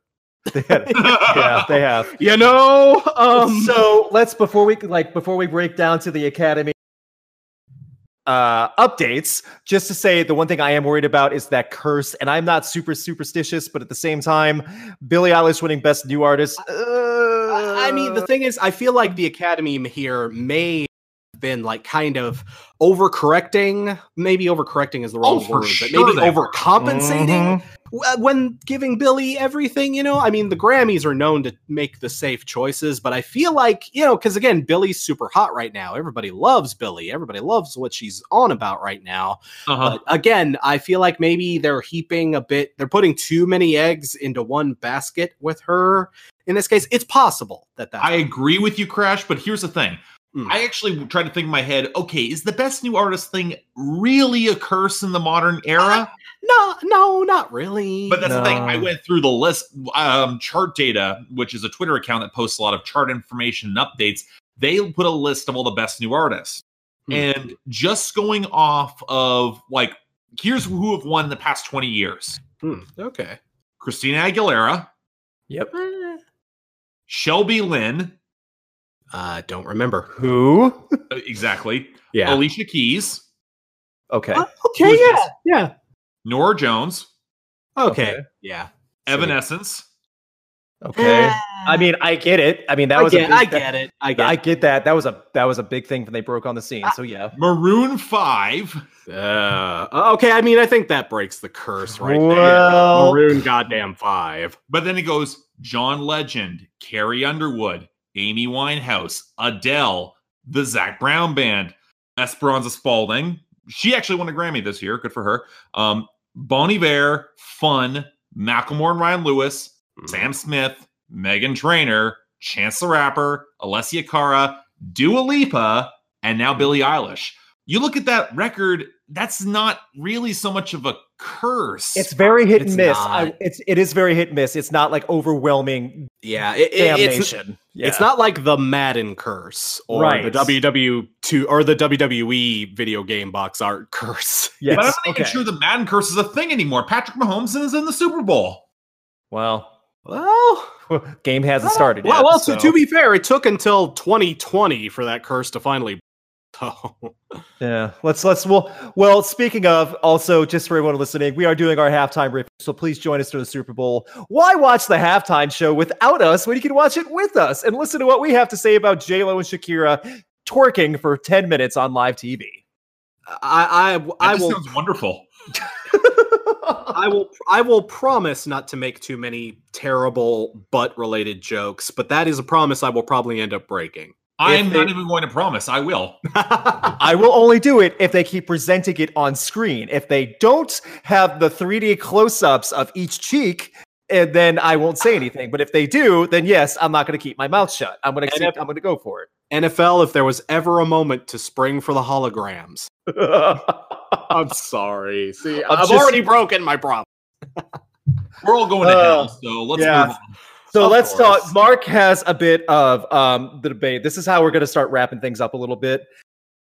Yeah, they have. You know? Um, so let's before we like before we break down to the academy uh updates just to say the one thing i am worried about is that curse and i'm not super superstitious but at the same time billie eilish winning best new artist uh, I mean, the thing is, I feel like the Academy here may have been like kind of overcorrecting. Maybe overcorrecting is the wrong Oh, word, sure but maybe overcompensating Mhm. when giving Billie everything. You know, I mean, the Grammys are known to make the safe choices, but I feel like you know, because again, Billie's super hot right now. Everybody loves Billie. Everybody loves what she's on about right now. Uh-huh. But again, I feel like maybe they're heaping a bit, they're putting too many eggs into one basket with her. In this case, it's possible that that I agree with you, Crash, but here's the thing. Hmm. I actually tried to think in my head, okay, is the best new artist thing really a curse in the modern era? no, no, not really. But that's the thing. I went through the list, um, chart data, which is a Twitter account that posts a lot of chart information and updates. They put a list of all the best new artists. Hmm. And just going off of like, here's who have won the past 20 years Hmm, okay. Christina Aguilera, yep Shelby Lynne, Uh, don't remember. who uh, exactly, Yeah. Alicia Keys, okay Uh, okay. is Yeah. this? Yeah. Norah Jones, Okay. Okay. Yeah. Evanescence, okay i mean i get it i mean that I was get, a big, I get it. I get I get that. That was a that was a big thing when they broke on the scene. So yeah. Maroon 5, it. Uh, okay. I mean, I think that breaks the curse right Well- there. Maroon goddamn five. but then it goes John Legend, Carrie Underwood, Amy Winehouse, Adele, the Zac Brown Band, Esperanza Spalding. She actually won a Grammy this year. Good for her. Um, Bon Iver, Fun, Macklemore and Ryan Lewis, Mm. Sam Smith, Meghan Trainor, Chance the Rapper, Alessia Cara, Dua Lipa, and now Billie Eilish. You look at that record, that's not really so much of a curse. It's very hit It's and miss. I, it's it is very hit and miss. It's not like overwhelming Yeah. It, it- it's, damnation. Yeah. It's not like the Madden curse or Right. the WW two or the WWE video game box art curse. Yes. but I'm not even okay. sure the Madden curse is a thing anymore. Patrick Mahomes is in the Super Bowl. Well, Well, game hasn't started well, yet. well so- to, to be fair, it took until 2020 for that curse to finally. Oh, Yeah, let's let's well well. Speaking of, also just for everyone listening, we are doing our halftime review, so please join us for the Super Bowl. Why watch the halftime show without us when you can watch it with us and listen to what we have to say about J Lo and Shakira twerking for ten minutes on live TV? I I, I just will sounds wonderful. I will I will promise not to make too many terrible butt related jokes, but that is a promise I will probably end up breaking. I'm If not even going to promise. I will. I will only do it if they keep presenting it on screen. If they don't have the 3D close-ups of each cheek, and then I won't say anything. But if they do, then yes, I'm not going to keep my mouth shut. I'm going to if- I'm going to go for it. NFL, if there was ever a moment to spring for the holograms. I'm sorry. See, I'm I've just- already broken my promise. We're all going to Uh, hell, so let's yeah. move on. So Of let's course. talk. Mark has a bit of um, the debate. This is how we're going to start wrapping things up a little bit.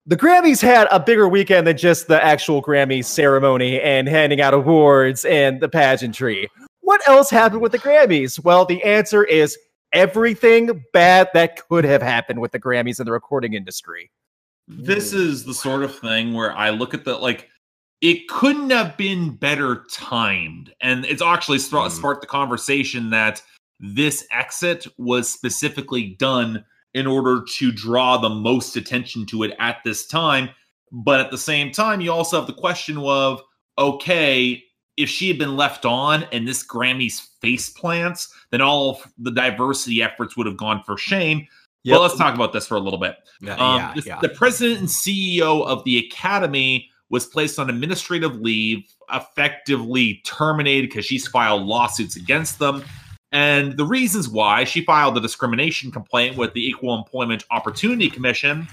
The Grammys had a bigger weekend than just the actual Grammy ceremony and handing out awards and the pageantry. What else happened with the Grammys? Well, the answer is everything bad that could have happened with the Grammys and the recording industry. This is the sort of thing where I look at the like it couldn't have been better timed. And it's actually Hmm. sparked the conversation that this exit was specifically done in order to draw the most attention to it at this time. But at the same time, you also have the question of okay, if she had been left on and this Grammy's face plants, then all the diversity efforts would have gone for shame. Well, let's talk about this for a little bit. Yeah, Um, yeah, this- yeah. The president and CEO of the academy was placed on administrative leave, effectively terminated because she's filed lawsuits against them. And the reasons why she filed a discrimination complaint with the Equal Employment Opportunity Commission,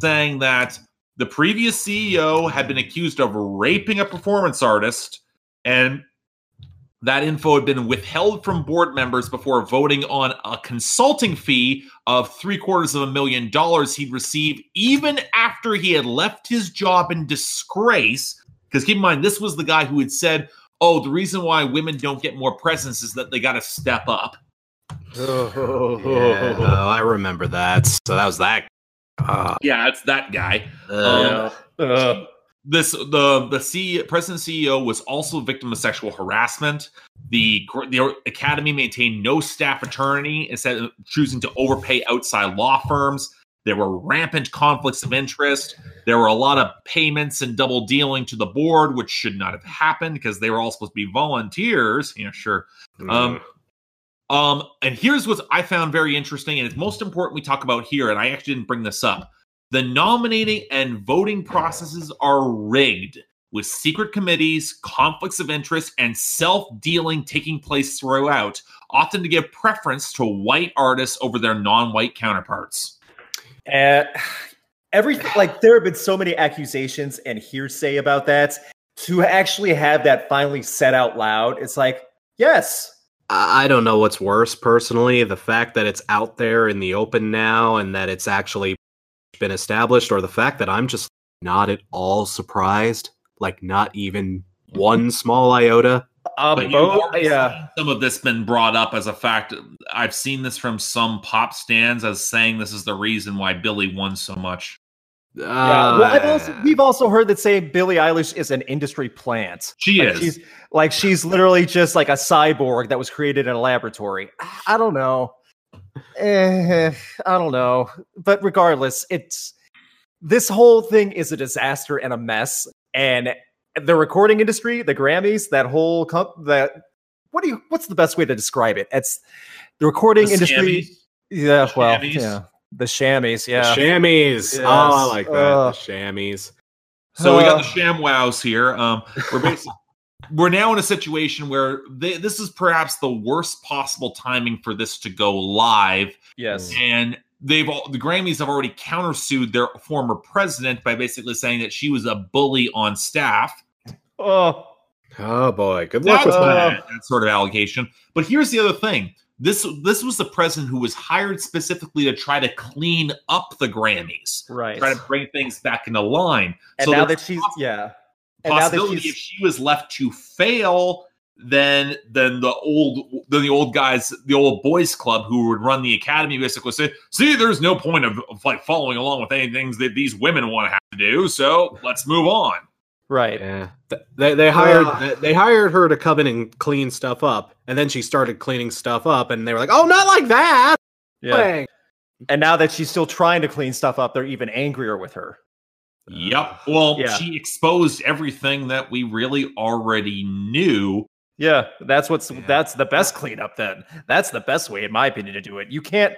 saying that the previous CEO had been accused of raping a performance artist, and that info had been withheld from board members before voting on a consulting fee of three quarters of a million dollars he'd receive even after he had left his job in disgrace. Because keep in mind, this was the guy who had said, Oh, the reason why women don't get more presents is that they got to step up. Yeah, oh, I remember that. So that was that. Uh, Yeah, it's that guy. uh, Um, Uh, this the the C, president CEO was also a victim of sexual harassment. The the academy maintained no staff attorney instead of choosing to overpay outside law firms. There were rampant conflicts of interest. There were a lot of payments and double dealing to the board, which should not have happened because they were all supposed to be volunteers. Yeah, sure. Um, um, and here's what I found very interesting, and it's most important we talk about here. And I actually didn't bring this up. The nominating and voting processes are rigged with secret committees, conflicts of interest, and self dealing taking place throughout, often to give preference to white artists over their non white counterparts. Eh, and everything, like, there have been so many accusations and hearsay about that. To actually have that finally said out loud, it's like, yes, I I don't know what's worse personally, the fact that it's out there in the open now and that it's actually been established, or the fact that I'm just not at all surprised, like not even mm-hmm. one small iota. Uh, But you've both, yeah. some of this been brought up as a fact. I've seen this from some pop stands as saying this is the reason why Billie won so much. Uh, Yeah, well, I've also, we've also heard that saying Billie Eilish is an industry plant. She Like is. she's like she's literally just like a cyborg that was created in a laboratory. I don't know. Eh, I don't know. But regardless, it's this whole thing is a disaster and a mess. And the recording industry, the Grammys, that whole comp- that what do you what's the best way to describe it? It's the recording The industry. Shammies. Yeah, well, Shammies. yeah, the chamois. the Yeah, chamois. Oh, I like that. Uh, the chamois. So we got Uh, the sham wows here. Um, we're basically we're now in a situation where they, this is perhaps the worst possible timing for this to go live, yes. and they've all, the Grammys have already countersued their former president by basically saying that she was a bully on staff. Oh, Oh boy, good luck That's with that. that sort of allegation. But here's the other thing. This this was the president who was hired specifically to try to clean up the Grammys, right. try to bring things back into line. and So now that she's poss- yeah, and now that possibility she's if she was left to fail, then then the old then the old guys, the old boys club who would run the academy basically say, see, there's no point of, of like following along with any things that these women want to have to do. So let's move on. Right. Yeah, they they hired Ugh. they- they hired her to come in and clean stuff up, and then she started cleaning stuff up, and they were like, "Oh, not like that!" Yeah. Bang. And now that she's still trying to clean stuff up, they're even angrier with her. Yep. Well, Yeah. she exposed everything that we really already knew. Yeah, that's what's Yeah. that's the best cleanup then. That's the best way in my opinion to do it. You can't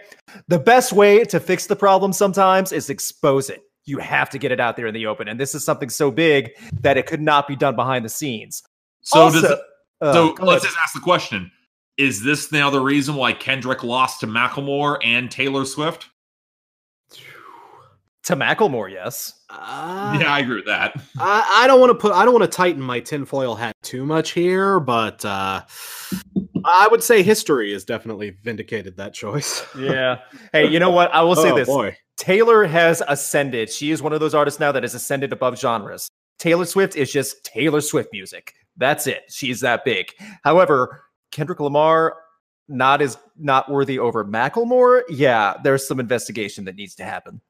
the best way to fix the problem sometimes is expose it. You have to get it out there in the open. And this is something so big that it could not be done behind the scenes. So Also- does it, Uh, so let's ahead. just ask the question: Is this now the reason why Kendrick lost to Macklemore and Taylor Swift? to Macklemore, yes. Uh, yeah, I agree with that. I, I don't want to put I don't want to tighten my tinfoil hat too much here, but uh, I would say history has definitely vindicated that choice. Yeah. hey, you know what? I will say oh, this. boy. Taylor has ascended. She is one of those artists now that has ascended above genres. Taylor Swift is just Taylor Swift music. That's it. She's that big. However, Kendrick Lamar not as not worthy over Macklemore. Yeah, there's some investigation that needs to happen.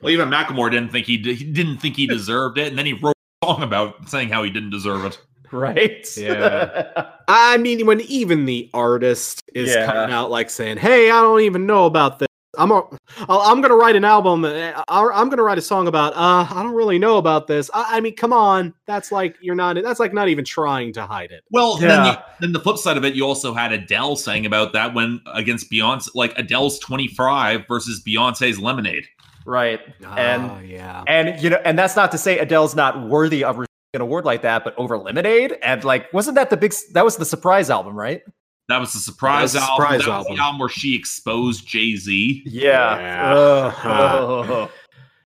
Well, even Macklemore didn't think he, he didn't think he deserved it, and then he wrote a song about saying how he didn't deserve it. Right? Yeah. I mean, when even the artist is Yeah. coming out like saying, "Hey, I don't even know about this. I'm a, I'll- I'm gonna write an album. uh, I'll- I'm gonna write a song about. Uh, I don't really know about this. I, I mean, come on. That's like you're not. That's like not even trying to hide it. Well, then, Yeah. you, then the flip side of it, you also had Adele saying about that when against Beyonce, like Adele's 25 versus Beyonce's Lemonade. right. And Ah, yeah. and you know, and that's not to say Adele's not worthy of receiving an award like that, but over Lemonade and like wasn't that the big that was the surprise album, right? That was the surprise That was a album. surprise that was album. the album where she exposed Jay Z. Yeah. Yeah. Ugh.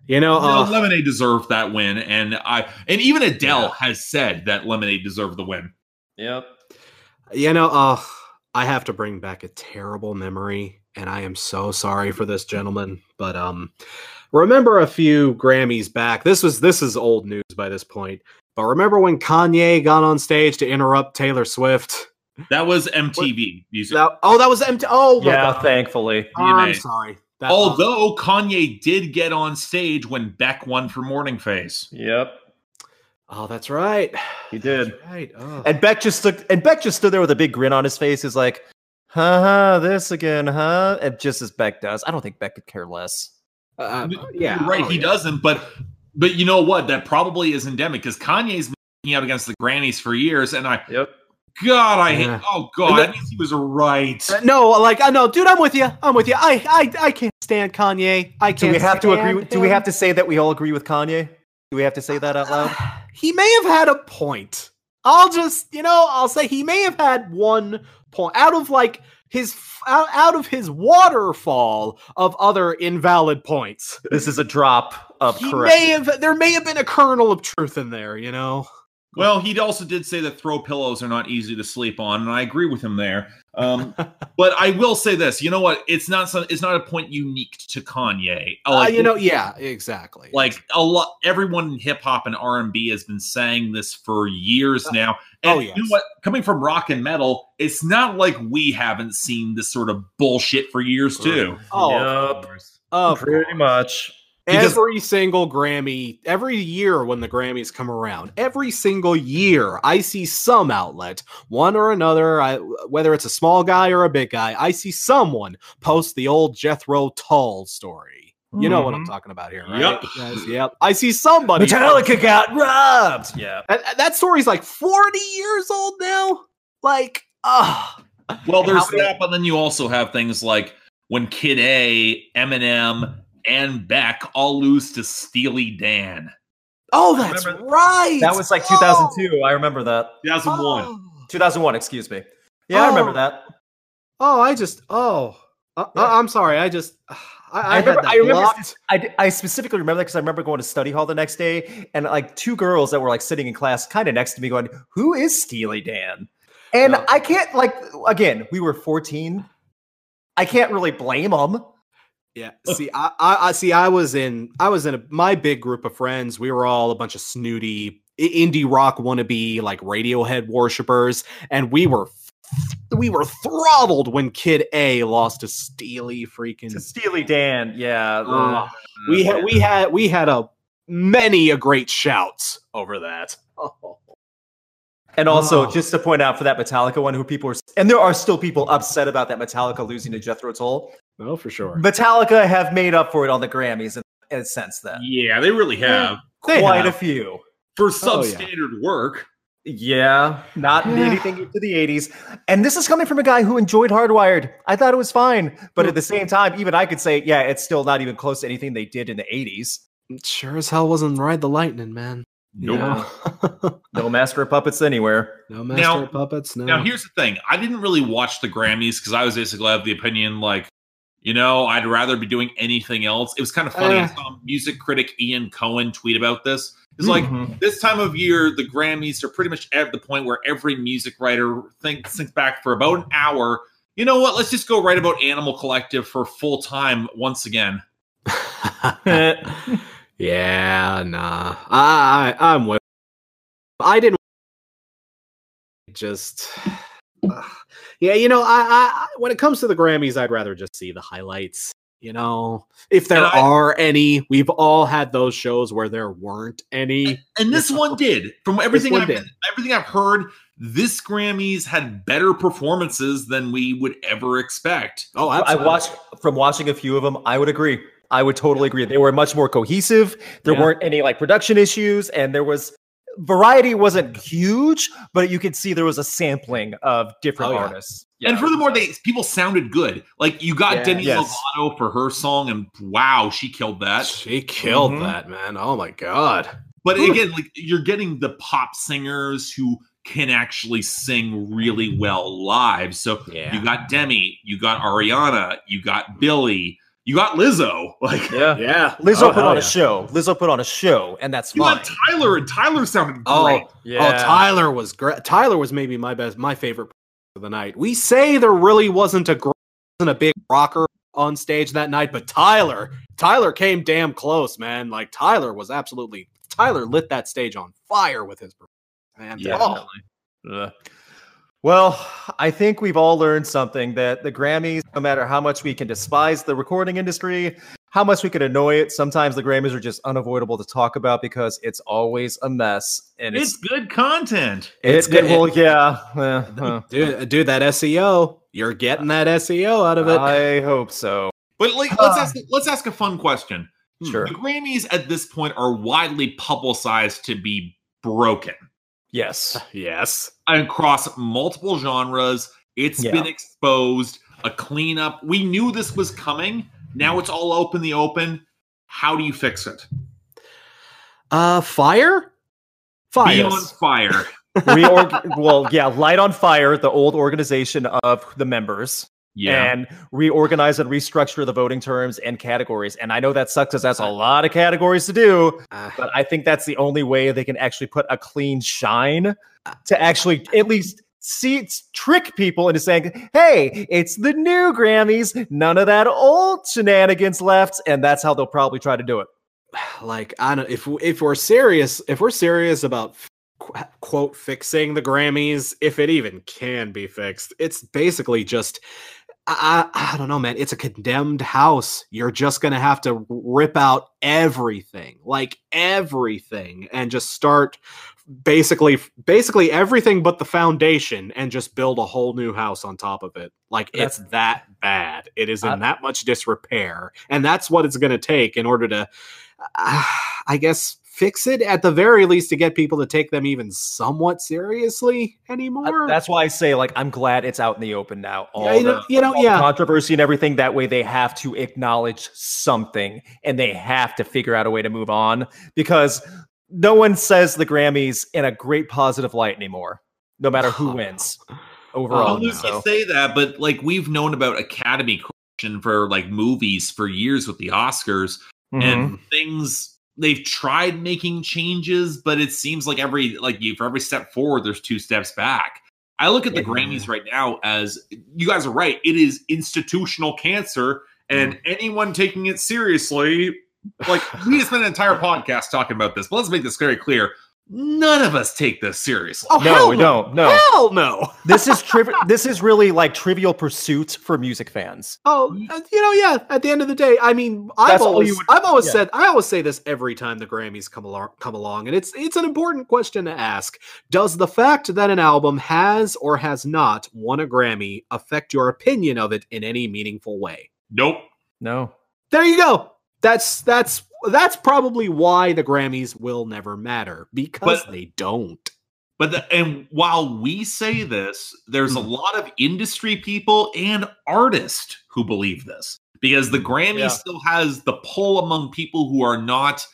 You know, uh, Lemonade deserved that win, and I and even Adele Yeah. has said that Lemonade deserved the win. yep. You know, uh, I have to bring back a terrible memory, and I am so sorry for this gentleman. But um, remember a few Grammys back. This was this is old news by this point. But remember when Kanye got on stage to interrupt Taylor Swift? That was MTV music. That, oh, that was empty. Oh, Yeah, God. thankfully. I'm VMA. sorry. That- Although Kanye did get on stage when Beck won for Morning Phase. Yep, oh, that's right. he did. That's right. Oh. And Beck just stood and Beck just stood there with a big grin on his face. He's like, "Ha ha, this again, huh?" And just as Beck does, I don't think Beck could care less. Uh, yeah, You're right. oh, he yeah. doesn't, but but you know what? That probably is endemic because Kanye's been making out against the Grammys for years, and I Yep. God, I hate. Oh God, that means he was right. Uh, no, like I know, dude. I'm with you. I'm with you. I, I, I can't stand Kanye. I can't. Do we have to agree? with- Do we have to say that we all agree with Kanye? Do we have to say that out loud? he may have had a point. I'll just, you know, I'll say he may have had one point out of like his out, of his waterfall of other invalid points. This is a drop of He may have there may have been a kernel of truth in there, you know. Well, he also did say that throw pillows are not easy to sleep on, and I agree with him there. Um, but I will say this: you know what? It's not some, it's not a point unique to Kanye. Uh, you know, yeah, exactly. like a lot, everyone in hip hop and R and B has been saying this for years now. And oh, you know what? Coming from rock and metal, it's not like we haven't seen this sort of bullshit for years too. Oh, Yup. of course. Of Pretty course. much. Because- every single Grammy, every year when the Grammys come around, every single year, I see some outlet, one or another, I, whether it's a small guy or a big guy, I see someone post the old Jethro Tull story. You know what I'm Mhm. talking about here, right? Yep. Yes, yep. I see somebody. Metallica got robbed. Yeah. And- and that story's like 40 years old now. Like, ah, Well, there's that, but then you also have things like when Kid A, Eminem, and Beck all lose to Steely Dan. oh, that's right. That was like Oh. 2002. I remember that. 2001. Oh. 2001, excuse me. Yeah, I remember Oh. that. Oh, I just oh, uh, Yeah. uh, I'm sorry. I just I, I, I had remember. that I remember. blocked. I, d- I specifically remember that because I remember going to study hall the next day, and like two girls that were like sitting in class, kind of next to me, going, "Who is Steely Dan?" And Yeah. I can't like again. We were 14. I can't really blame them. Yeah. See, I, I, I see. I was in. I was in a, my big group of friends. We were all a bunch of snooty indie rock wannabe like Radiohead worshippers, and we were we were throttled when Kid A lost to Steely freaking. To Steely Dan, yeah. Oh, we had we had we had a many a great shouts over that. Oh. And also, Oh. just to point out for that Metallica one, who people are, and there are still people upset about that Metallica losing to Jethro Tull. No, for sure. Metallica have made up for it on the Grammys in, in a sense that Yeah, they really eh, have. They quite a few. For Oh, yeah. substandard work. Yeah, not Yeah. anything to the 80s. And this is coming from a guy who enjoyed Hardwired. I thought it was fine. But at the same time, even I could say, yeah, it's still not even close to anything they did in the 80s. It sure as hell wasn't Ride the Lightning, man. Nope. Yeah. No Master of Puppets anywhere. no master Now- of puppets. No. Now, here's the thing. I didn't really watch the Grammys because I was basically of the opinion, like, you know, I'd rather be doing anything else. It was kind of funny. I Eh. saw music critic Ian Cohen tweet about this. It's like, Mhm. this time of year, the Grammys are pretty much at the point where every music writer thinks, thinks back for about an hour. You know what? Let's just go write about Animal Collective for full time once again. yeah, nah. I, I I'm with. I didn't just. Uh, yeah, you know, I, I I- when it comes to the Grammys, I'd rather just see the highlights. You know, if there I- are any, we've all had those shows where there weren't any. And this one did. From everything I've did. everything I've heard, this Grammys had better performances than we would ever expect. Oh, I watched from watching a few of them. I would agree. I would totally agree. They were much more cohesive. There Yeah. weren't any like production issues, and there was variety wasn't huge, but you could see there was a sampling of different Oh, yeah. artists. And furthermore, they people sounded good. Like you got Yeah. Demi Yes. Lovato for her song, and wow, she killed that. She killed Mhm. that man. Oh my god. But Ooh. again, like you're getting the pop singers who can actually sing really well live. So Yeah. you got Demi, you got Ariana, you got Billie, you got Lizzo. Like yeah. Yeah. Lizzo Oh, put hell on a show. Lizzo put on a show, and that's you fine. got Tyler, and Tyler sounded Oh, great. Oh, yeah. Oh, Tyler was great. Tyler was maybe my best, my favorite of the night. We say there really wasn't a gr- wasn't a big rocker on stage that night, but Tyler, Tyler came damn close, man. Like Tyler was absolutely Tyler lit that stage on fire with his performance, man. Yeah. Oh, Ugh. Well, I think we've all learned something that the Grammys, no matter how much we can despise the recording industry, how much we can annoy it, sometimes the Grammys are just unavoidable to talk about because it's always a mess. And It's it's, good content. it's good. Well, yeah. eh. Dude, dude, that SEO, you're getting that SEO out of it. I hope so. But like, let's ask let's ask a fun question. Sure. The Grammys at this point are widely publicized to be broken Yes. yes. across multiple genres. It's Yeah. been exposed, a cleanup. We knew this was coming. Now it's all open the open. How do you fix it? Uh, fire? Fire. Be on fire. Reorg- well, yeah, light on fire the old organization of the members Yeah. and reorganize and restructure the voting terms and categories. And I know that sucks because that's a lot of categories to do, Uh, but I think that's the only way they can actually put a clean shine to actually at least see trick people into saying, "Hey, it's the new Grammys. None of that old shenanigans left." And that's how they'll probably try to do it. like I don't if if we're serious if we're serious about quote fixing the Grammys if it even can be fixed it's basically just I, I I don't know man. It's a condemned house. You're just going to have to rip out everything like everything and just start basically basically everything but the foundation and just build a whole new house on top of it. Like it's that bad. It is in Uh, that much disrepair. And that's what it's going to take in order to uh, i guess fix it at the very least to get people to take them even somewhat seriously anymore That's why I say, like, I'm glad it's out in the open now. All Yeah, you know, the- you know all the yeah controversy and everything. That way, they have to acknowledge something, and they have to figure out a way to move on because no one says the Grammys in a great positive light anymore, no matter who wins overall. Oh, Luke, so. you say that, but like we've known about Academy corruption for like movies for years with the Oscars Mhm. and things they've tried making changes, but it seems like every like you for every step forward, there's two steps back. I look at the Yeah. Grammys right now as you guys are right, it is institutional cancer, and mm. anyone taking it seriously, like we just spent an entire podcast talking about this, but let's make this very clear. None of us take this seriously. oh no, hell we don't. No, hell no this is triv- This is really like Trivial Pursuit for music fans. Oh, uh, you know, yeah. At the end of the day, I mean, I've That's always, would- I've always yeah. said, I always say this every time the Grammys come along, come along, and it's it's an important question to ask. Does the fact that an album has or has not won a Grammy affect your opinion of it in any meaningful way? Nope. No, There you go. That's that's that's probably why the Grammys will never matter because But- they don't. But the, and while we say this, there's a lot of industry people and artists who believe this because the Grammy Yeah. still has the pull among people who are not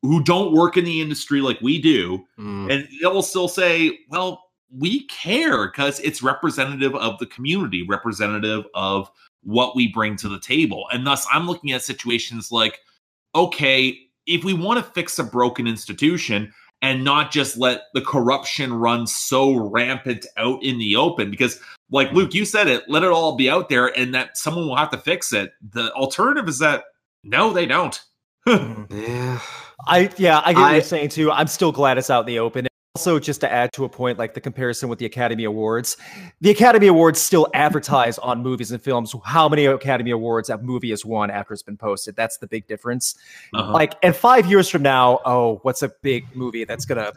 who don't work in the industry like we do, Mm. and they will still say, "Well, we care because it's representative of the community, representative of what we bring to the table." And thus, I'm looking at situations like, okay, if we want to fix a broken institution and not just let the corruption run so rampant out in the open because like luke you said it let it all be out there and that someone will have to fix it the alternative is that no they don't mm-hmm. Yeah. I yeah, I get what you're saying too. I'm still glad it's out in the open. Also, just to add to a point, like the comparison with the Academy Awards, the Academy Awards still advertise on movies and films how many Academy Awards that movie has won after it's been posted. That's the big difference. Uh-huh. Like, and five years from now, oh, what's a big movie that's gonna?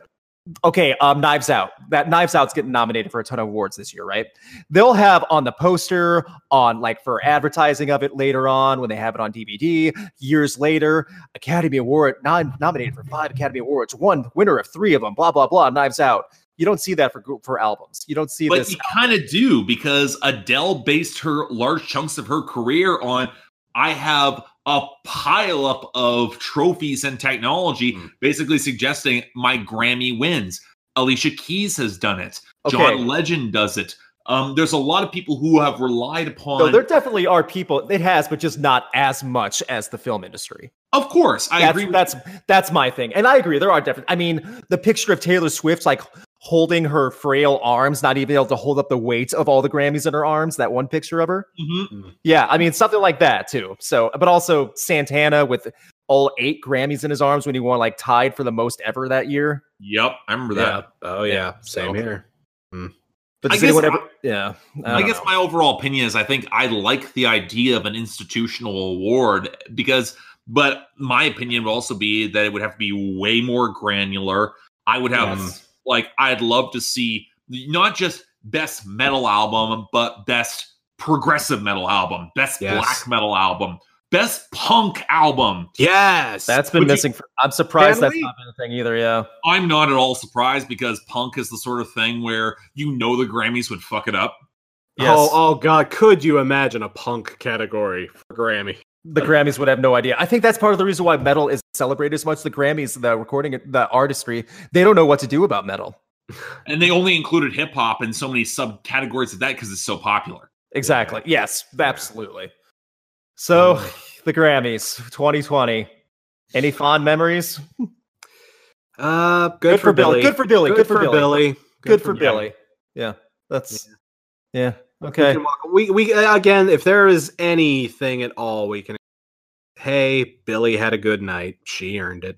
Okay, um, Knives Out. That Knives Out's getting nominated for a ton of awards this year, right? They'll have on the poster, on like for advertising of it later on when they have it on DVD. Years later, Academy Award non- nominated for five Academy Awards, one winner of three of them. Blah blah blah. Knives Out. You don't see that for for albums. You don't see but this. you kind of do because adele based her large chunks of her career on i have a pile up of trophies and technology Mm. basically suggesting my grammy wins alicia keys has done it Okay. john legend does it um, there's a lot of people who have relied upon So there definitely are people. It has, but just not as much as the film industry. of course i that's, agree that's that's my thing, and I agree. There are different. I mean, the picture of Taylor Swift like holding her frail arms, not even able to hold up the weight of all the Grammys in her arms. That one picture of her. Mhm. Yeah, I mean something like that too. So, but also Santana with all eight Grammys in his arms when he won like tied for the most ever that year. yep i remember that Oh yeah. Same So- here. But I guess anyone I- Yeah, I, don't guess know. my overall opinion is I think I like the idea of an institutional award because, but my opinion would also be that it would have to be way more granular. I would have Yes. Like I'd love to see not just best metal album, but best progressive metal album, best Yes. black metal album, best punk album. Yes, That's been Would you- missing. For, I'm surprised that's we- not been a thing either. Yeah, I'm not at all surprised because punk is the sort of thing where you know the Grammys would fuck it up. yes. Oh, oh god, could you imagine a punk category for Grammy? The Grammys would have no idea. I think that's part of the reason why metal is celebrated as much. The Grammys, the recording, the artistry, they don't know what to do about metal. And they only included hip hop in so many subcategories of that because it's so popular. Exactly. Yes, absolutely. So, the Grammys 2020. Any fond memories? Uh, good, for, Billie. Good for Billie. Good, for, Billie. Good, for Billie. Yeah, that's yeah. Okay. We we uh, again, if there is anything at all, we can. Hey, Billie had a good night. She earned it.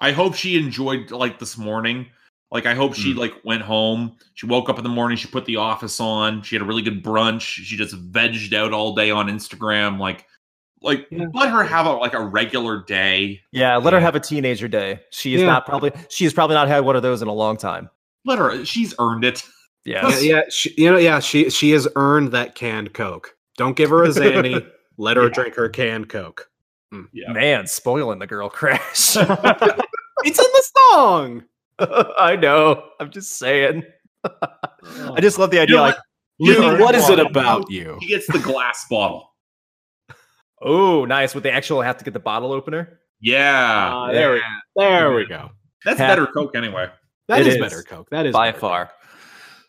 I hope she enjoyed like this morning. Like I hope she Mm. like went home. She woke up in the morning. She put the office on. She had a really good brunch. She just vegged out all day on Instagram. Like, like Yeah. let her have a like a regular day. Yeah, let her have a teenager day. She is Yeah. not probably she has probably not had one of those in a long time. Let her. She's earned it. Yes. Yeah, yeah, she, you know, yeah, she she has earned that canned Coke. Don't give her a Xanny. Let her Yeah. drink her canned Coke. Yeah. Man, spoiling the girl crash. It's in the song. I know. I'm just saying. I just love the idea. know like, You know Luke, what? what is it about you? He gets the glass bottle. oh, nice. Would they actually have to get the bottle opener? Yeah, Ah, there we there we go. that's Half- better Coke anyway. That is is. better Coke. That is by better far.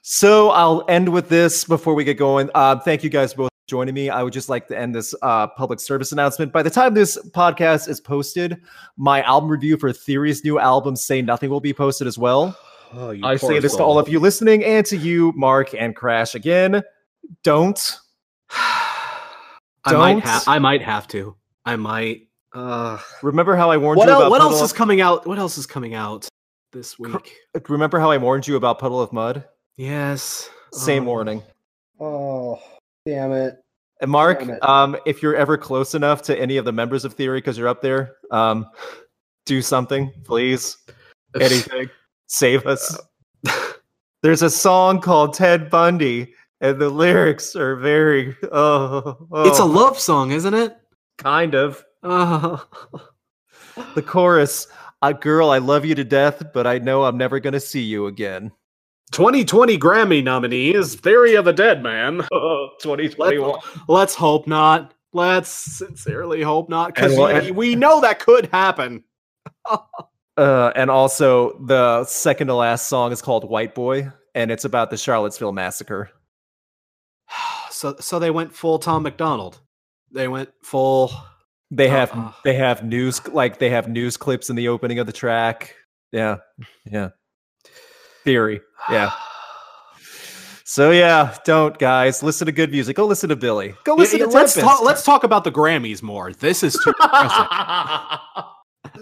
So I'll end with this before we get going. Uh, thank you guys both for joining me. I would just like to end this uh, public service announcement. By the time this podcast is posted, my album review for Theory's new album, Say Nothing, will be posted as well. Oh, I say this to all of you listening and to you, Mark and Crash. Again, don't. I might Don't. have. I might have to. I might. Uh, Remember how I warned what you else? about What Puddle else of- is coming out? What else is coming out this week? Remember how I warned you about Puddle of Mudd? Yes. Same Oh. warning. Oh, damn it! And Mark, it. um, if you're ever close enough to any of the members of Theory because you're up there, um, do something, please. Anything. Save us. There's a song called Ted Bundy, and the lyrics are very oh, oh, It's a love song, isn't it? kind of. Oh. The chorus, uh, girl, I love you to death, but I know I'm never gonna see you again. 2020 Grammy nominees, Theory of the Dead Man. Oh, 2021. Let's hope not. Let's sincerely hope not, because we'll- we know that could happen. Uh, and also the second to last song is called White Boy, and it's about the Charlottesville massacre. So, so they went full Tom MacDonald. They went full. They have Uh-uh. they have news like they have news clips in the opening of the track. Yeah, yeah. Theory. Yeah. So yeah, don't guys listen to good music. Go listen to Billie. Go listen yeah, to let's Tempest. talk. Let's talk about the Grammys more. This is too.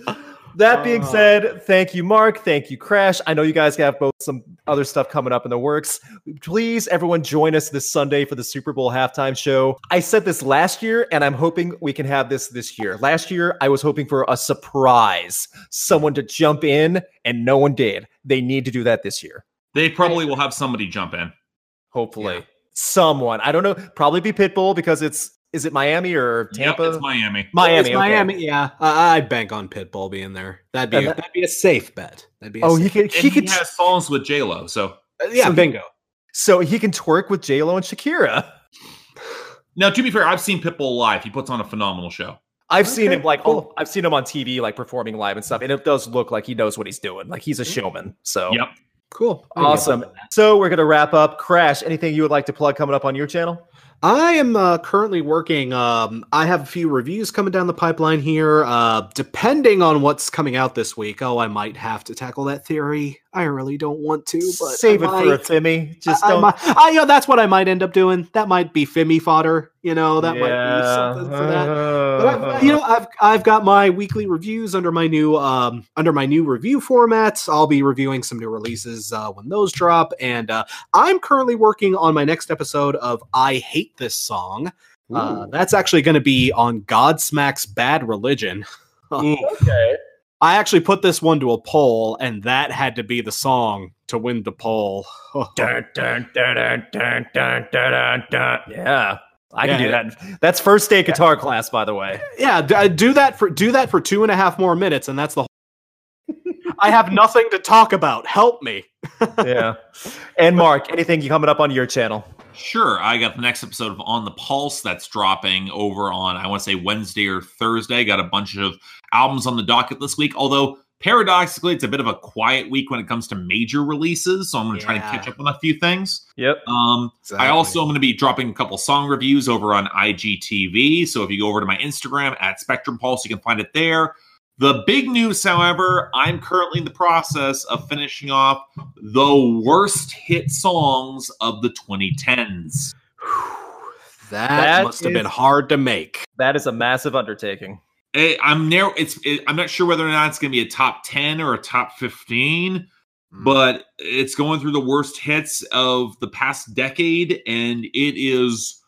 that being Uh. said, thank you, Mark. Thank you, Crash. I know you guys have both some other stuff coming up in the works. Please, everyone, join us this Sunday for the Super Bowl halftime show. I said this last year, and I'm hoping we can have this this year. Last year, I was hoping for a surprise, someone to jump in, and no one did. They need to do that this year. They probably will have somebody jump in. Hopefully, Yeah. someone. I don't know. Probably be Pitbull because it's is it Miami or Tampa? Yep, it's Miami. Miami. It's okay. Miami. Yeah, I, I'd bank on Pitbull being there. That'd be a, that- that'd be a safe bet. That'd be a Oh, safe he could. And He he, could. has songs with J Lo. So Uh, yeah, So- bingo. So he can twerk with J Lo and Shakira. now, to be fair, I've seen Pitbull live. He puts on a phenomenal show. I've seen him like cool. oh, I've seen him on TV like performing live and stuff, and it does look like he knows what he's doing. Like he's a showman. So Yep. Cool. awesome. So we're gonna wrap up. Crash. Anything you would like to plug coming up on your channel? I am uh, currently working. Um, I have a few reviews coming down the pipeline here. Uh, depending on what's coming out this week, oh, I might have to tackle that theory. I really don't want to, but Save I it might. for a Fimmy. Just I, I don't. might- I, you know, that's what I might end up doing. That might be Fimmy fodder. You know, that might be something for that. But I've, you know, I've I've got my weekly reviews under my new um under my new review formats. I'll be reviewing some new releases uh, when those drop, and uh, I'm currently working on my next episode of I Hate This Song. Uh, that's actually going to be on Godsmack's Bad Religion. Okay. I actually put this one to a poll, and that had to be the song to win the poll. yeah. I yeah, can do that. That's first day guitar yeah. class, by the way. Yeah, uh, do that for do that for two and a half more minutes, and that's the. I have nothing to talk about. Help me. yeah, and Mark, anything you coming up on your channel? Sure, I got the next episode of On the Pulse that's dropping over on I want to say Wednesday or Thursday. Got a bunch of albums on the docket this week, although paradoxically, it's a bit of a quiet week when it comes to major releases. So I'm going to try to catch up on a few things. Yep. Um, I also am going to be dropping a couple song reviews over on IGTV. So if you go over to my Instagram at Spectrum Pulse, you can find it there. The big news, however, I'm currently in the process of finishing off the worst hit songs of the 2010s. that, That must have been hard to make. That is a massive undertaking. Eh, I'm narrow. It's. It, I'm not sure whether or not it's going to be a top 10 or a top 15, but it's going through the worst hits of the past decade, and it is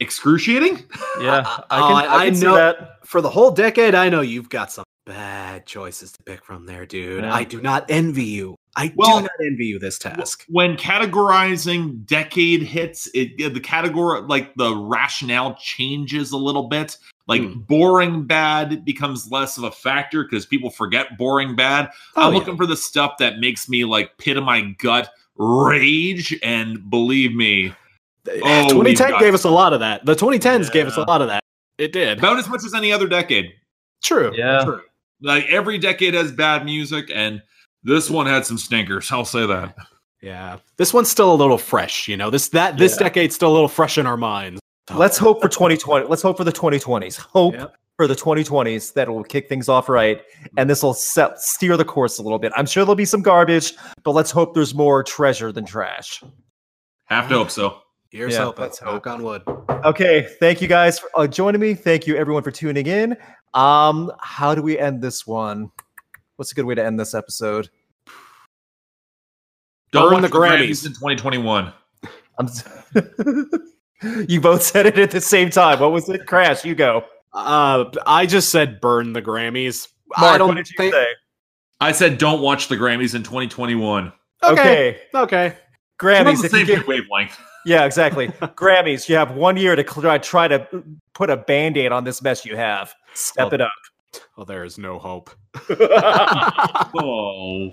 excruciating. Yeah, Uh, I can, I- I, I can see know- that. for the whole decade, I know you've got some bad choices to pick from there, dude. Yeah. I do not envy you. I Well- do not envy you this task. when categorizing decade hits it the category like the rationale changes a little bit like Hmm. boring bad becomes less of a factor because people forget boring bad Oh, i'm yeah. looking for the stuff that makes me like pit of my gut rage and believe me Oh, 2010 got- gave us a lot of that. The 2010s gave us a lot of that. It did. about as much as any other decade True. Yeah. True. like every decade has bad music and this one had some stinkers i'll say that Yeah. This one's still a little fresh, you know. This that this Yeah. decade's still a little fresh in our minds. Let's hope for 2020. Let's hope for the 2020s. Hope Yep. for the 2020s that will kick things off right, and this will set, steer the course a little bit. I'm sure there'll be some garbage, but let's hope there's more treasure than trash. have to hope so Here's Yeah, hoping. let's Knock on wood. Okay, thank you guys for uh, joining me. Thank you everyone for tuning in. Um, how do we end this one? What's a good way to end this episode? don't Burn watch the Grammys. in 2021 I'm s- you both said it at the same time. What was it? Crash, you go. Uh, I just said burn the Grammys. Mark, I don't what did you think. say? i said don't watch the grammys in 2021 Okay. Okay, Okay. We're Grammys. the same get, wavelength yeah, exactly. Grammys. You have one year to cl- try to put a band aid on this mess you have. Step Well, it up. Well, there is no hope. oh